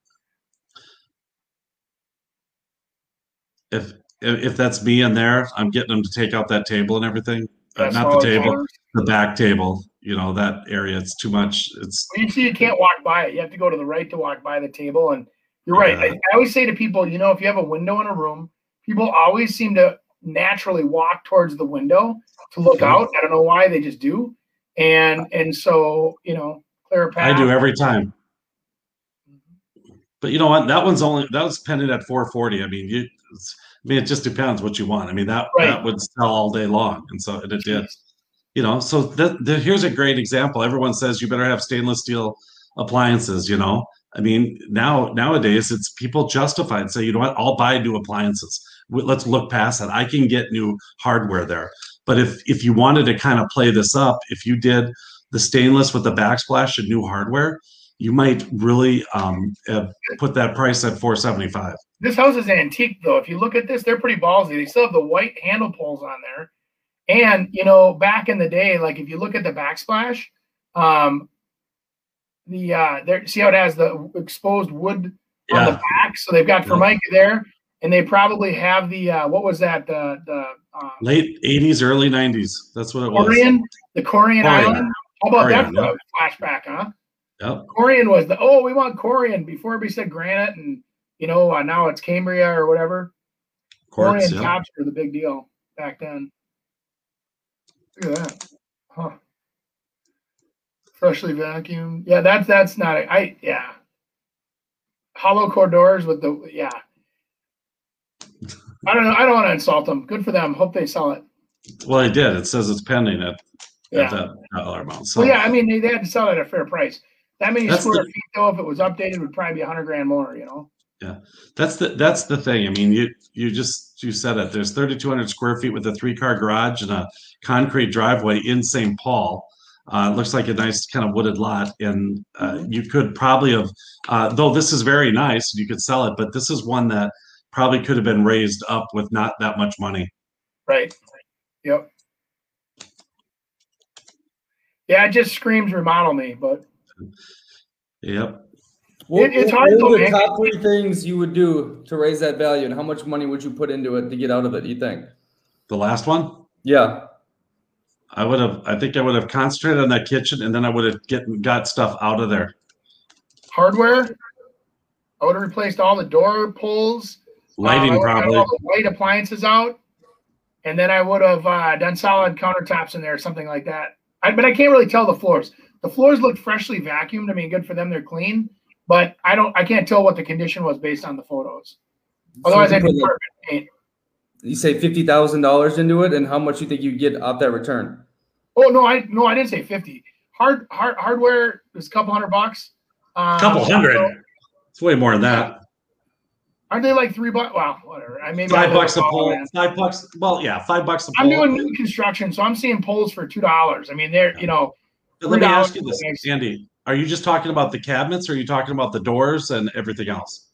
if if, that's me in there, I'm getting them to take out that table and everything. Uh, not the table, the back table. You know that area. It's too much. It's Well, you see, you can't walk by it. You have to go to the right to walk by the table. And you're right. I. I always say to people, you know, if you have a window in a room, people always seem to naturally walk towards the window to look out. I don't know why they just do. And and so you know, clear a path. I do every time. Mm-hmm. But you know what? That one's only that was pending at 440. I mean, you. I mean, it just depends what you want. I mean, that Right. that would sell all day long, and so and it did. You know, so that the, here's a great example. Everyone says you better have stainless steel appliances. You know, I mean, now nowadays it's people justify and say, you know what? I'll buy new appliances. Let's look past that. I can get new hardware there. But if if you wanted to kind of play this up, if you did the stainless with the backsplash and new hardware, you might really um, put that price at 475. This house is antique, though. If you look at this, they're pretty ballsy. They still have the white handle poles on there. And, you know, back in the day, like if you look at the backsplash, um, the uh there see how it has the exposed wood Yeah. on the back. So they've got Yeah. Formica there, and they probably have the uh what was that the the uh, Late '80s, early '90s. That's what it was. Corian, the Corian Corian. Island. How about that Corian, yeah. flashback, huh? Yep. Corian was the oh we want Corian before we said granite and you know uh, now it's Cambria or whatever. Quartz, Corian yeah. tops were the big deal back then. Look at that, huh? Freshly vacuumed. Yeah, that's that's not a, I yeah. Hollow core doors with the yeah. I don't know. I don't want to insult them. Good for them. Hope they sell it. Well, it did. It says it's pending at, Yeah. at that dollar amount. So Well, yeah. I mean, they, they had to sell it at a fair price. That many That's square the- feet, though, if it was updated, would probably be a hundred grand more. You know. Yeah, that's the that's the thing. I mean, you you just you said it. There's 3,200 square feet with a three car garage and a concrete driveway in St. Paul. Uh, it looks like a nice kind of wooded lot, and uh, you could probably have, uh, though this is very nice, you could sell it, but this is one that probably could have been raised up with not that much money. Right. Yep. Yeah, it just screams remodel me, but Yep. What, It- it's hard what to are the make- top three things you would do to raise that value, and how much money would you put into it to get out of it? You think? The last one, Yeah. I would have. I think I would have concentrated on that kitchen, and then I would have get got stuff out of there. hardware. I would have replaced all the door pulls. uh, Lighting would have got probably. all the white appliances out, and then I would have uh, done solid countertops in there, something like that. I, but I can't really tell the floors. The floors look freshly vacuumed. I mean, good for them; they're clean. But I don't. I can't tell what the condition was based on the photos. Otherwise, So I'd be perfect paint. You say fifty thousand dollars into it, and how much you think you get off that return? Oh no, I no, I didn't say fifty. Hard, hard hardware is a couple hundred bucks. Um, Couple hundred. so- It's way more than that. Aren't they like three bucks? Well, whatever. I mean, Five bucks a little pole. man. Five bucks. Well, yeah, five bucks a pole. I'm doing new construction, so I'm seeing poles for two dollars. I mean, they're you know, Let me ask you this, makes- Andy. Are you just talking about the cabinets, or are you talking about the doors and everything else?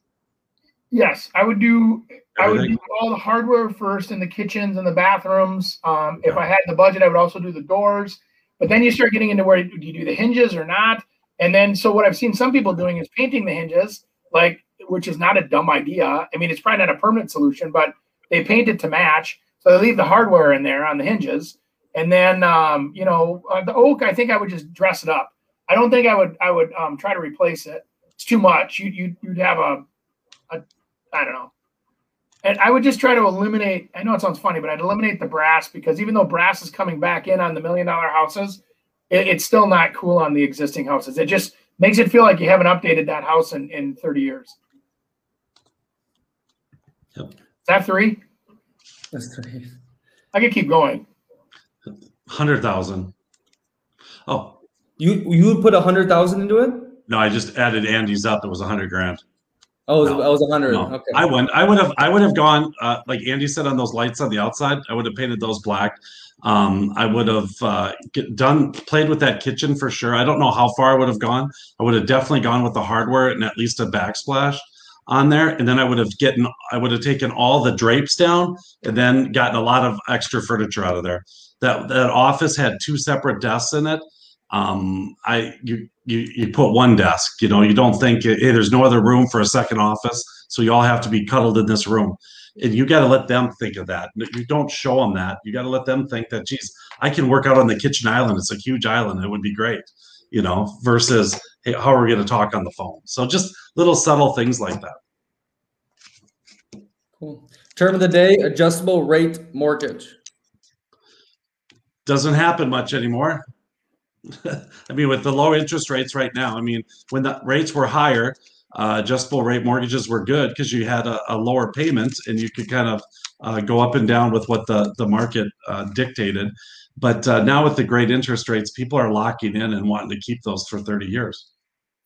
yes, I would do. I would do all the hardware first in the kitchens and the bathrooms. Um, if I had the budget, I would also do the doors. But then you start getting into where do you do the hinges or not? And then so what I've seen some people doing is painting the hinges, like which is not a dumb idea. I mean, it's probably not a permanent solution, but they paint it to match. So they leave the hardware in there on the hinges, and then um, you know uh, the oak. I think I would just dress it up. I don't think I would. I would um, try to replace it. It's too much. You you you'd have a, a I don't know. And I would just try to eliminate. I know it sounds funny, but I'd eliminate the brass because even though brass is coming back in on the million dollar houses, it, it's still not cool on the existing houses. It just makes it feel like you haven't updated that house in, in 30 years. Yep. Is that three? That's great. I could keep going. Hundred thousand. Oh You you would put a hundred thousand into it? no, I just added Andy's up. It was a hundred grand. Oh, No. I was hundred. No, Okay. I went. I would have. I would have gone. Uh, like Andy said on those lights on the outside. I would have painted those black. Um, I would have uh, get, done played with that kitchen for sure. I don't know how far I would have gone. I would have definitely gone with the hardware and at least a backsplash on there, and then I would have gotten. I would have taken all the drapes down and then gotten a lot of extra furniture out of there. That that office had two separate desks in it. Um, I you you you put one desk. You know, you don't think hey, there's no other room for a second office, so you all have to be cuddled in this room. And you got to let them think of that. You don't show them that. You got to let them think that, geez, I can work out on the kitchen island. It's a huge island. It would be great, you know, versus, hey, how are we going to talk on the phone? So just little subtle things like that. Cool. Term of the day: adjustable rate mortgage. Doesn't happen much anymore. I mean, with the low interest rates right now, I mean, when the rates were higher, uh, adjustable rate mortgages were good because you had a, a lower payment and you could kind of uh, go up and down with what the, the market uh, dictated. But uh, now with the great interest rates, people are locking in and wanting to keep those for 30 years.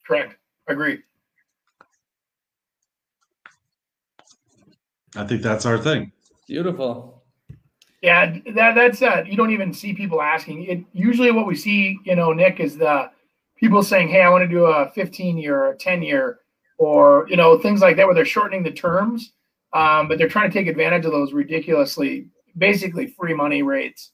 Correct. Agree. I think that's our thing. Beautiful. Yeah, that that's uh you don't even see people asking. It usually what we see, you know, Nick, is the people saying, Hey, I want to do a 15 year or a 10 year or you know, things like that where they're shortening the terms. Um, but they're trying to take advantage of those ridiculously basically free money rates.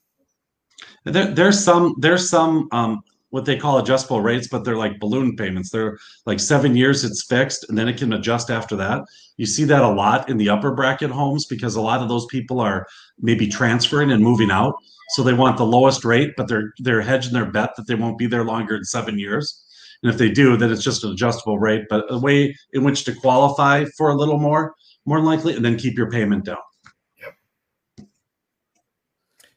There, there's some there's some um, what they call adjustable rates, but they're like balloon payments. They're like seven years it's fixed, and then it can adjust after that. You see that a lot in the upper bracket homes because a lot of those people are maybe transferring and moving out, so they want the lowest rate, but they're they're hedging their bet that they won't be there longer than seven years. And if they do, then it's just an adjustable rate, but a way in which to qualify for a little more, more likely, and then keep your payment down.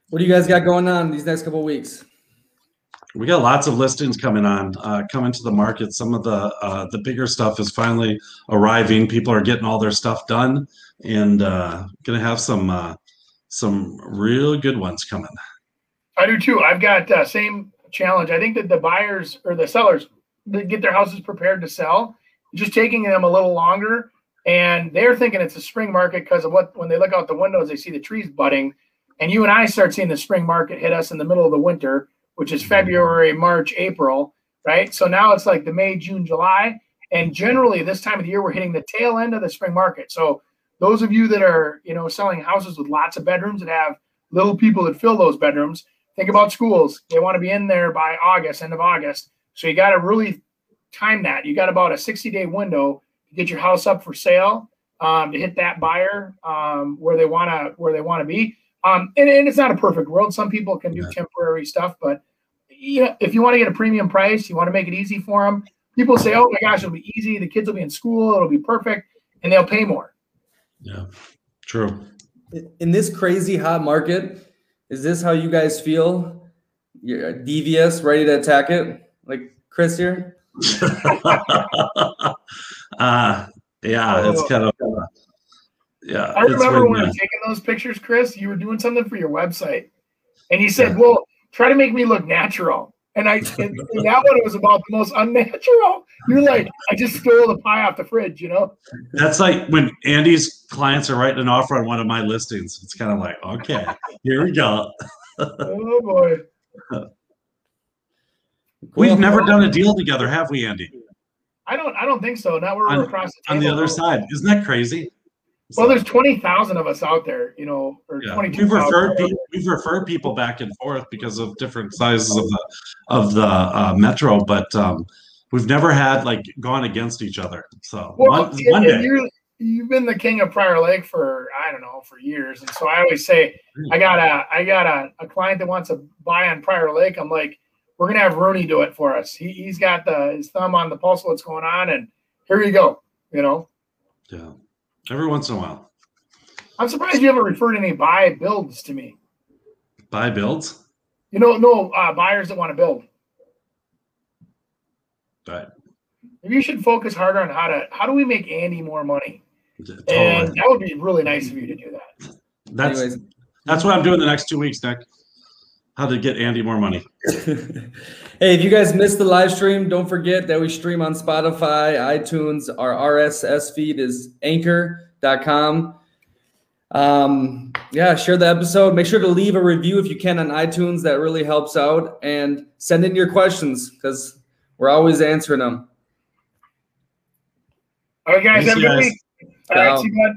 What do you guys got going on these next couple weeks? We got lots of listings coming on uh, coming to the market. Some of the uh, the bigger stuff is finally arriving. People are getting all their stuff done and uh, gonna have some uh, some real good ones coming. I do too. I've got uh, same challenge. I think that the buyers or the sellers they get their houses prepared to sell just taking them a little longer and they're thinking it's a spring market because of what when they look out the windows they see the trees budding. And you and i start seeing the spring market hit us in the middle of the winter which is February, March, April, right? So now it's like the May, June, July. And generally, this time of the year, we're hitting the tail end of the spring market. So those of you that are, you know, selling houses with lots of bedrooms that have little people that fill those bedrooms, think about schools. They want to be in there by August, end of August. So you got to really time that. You got about a 60 day window to get your house up for sale, um, to hit that buyer um, where they want to where they want to be. Um, and, and, it's not a perfect world. Some people can do temporary stuff, but yeah, if you want to get a premium price, you want to make it easy for them. People say, "Oh my gosh, it'll be easy. The kids will be in school. It'll be perfect," and they'll pay more. Yeah, true. In this crazy hot market, is this how you guys feel? You're devious, ready to attack it, like Chris here. uh, yeah, it's kind of. Uh, yeah, I remember when you were taking those pictures, Chris. You were doing something for your website, and you said, yeah. "Well, try to make me look natural. And I and, and that one was about the most unnatural. You're like, I just stole the pie off the fridge, you know? That's like when Andy's clients are writing an offer on one of my listings. It's kind of like, okay, here we go. oh boy. We've never done a deal together, have we, Andy? I don't I don't think so. Now we're on, across the, on the other side. Isn't that crazy? Well, there's twenty thousand of us out there, you know, or yeah. twenty two. We've referred people, we've referred people back and forth because of different sizes of the of the uh, metro, but um, we've never had like gone against each other. So well, one, one day. You've been the king of Prior Lake for I don't know for years, and so I always say I got a I got a, a client that wants to buy on Prior Lake. I'm like, we're gonna have Rooney do it for us. He he's got the his thumb on the pulse of what's going on, and here you go. You know. Yeah. Every once in a while. I'm surprised you haven't referred any buy builds to me. Buy builds? You know, no uh, buyers that want to build. But maybe you should focus harder on how to how do we make Andy more money? Totally. And that would be really nice of you to do that. That's Anyways. that's what I'm doing the next two weeks, Nick. How to get Andy more money. hey, if you guys missed the live stream, don't forget that we stream on Spotify, iTunes. Our RSS feed is anchor.com. Um, yeah, share the episode. Make sure to leave a review if you can on iTunes. That really helps out. And send in your questions because we're always answering them. All right, guys. Thanks, have a good week. All right, see you,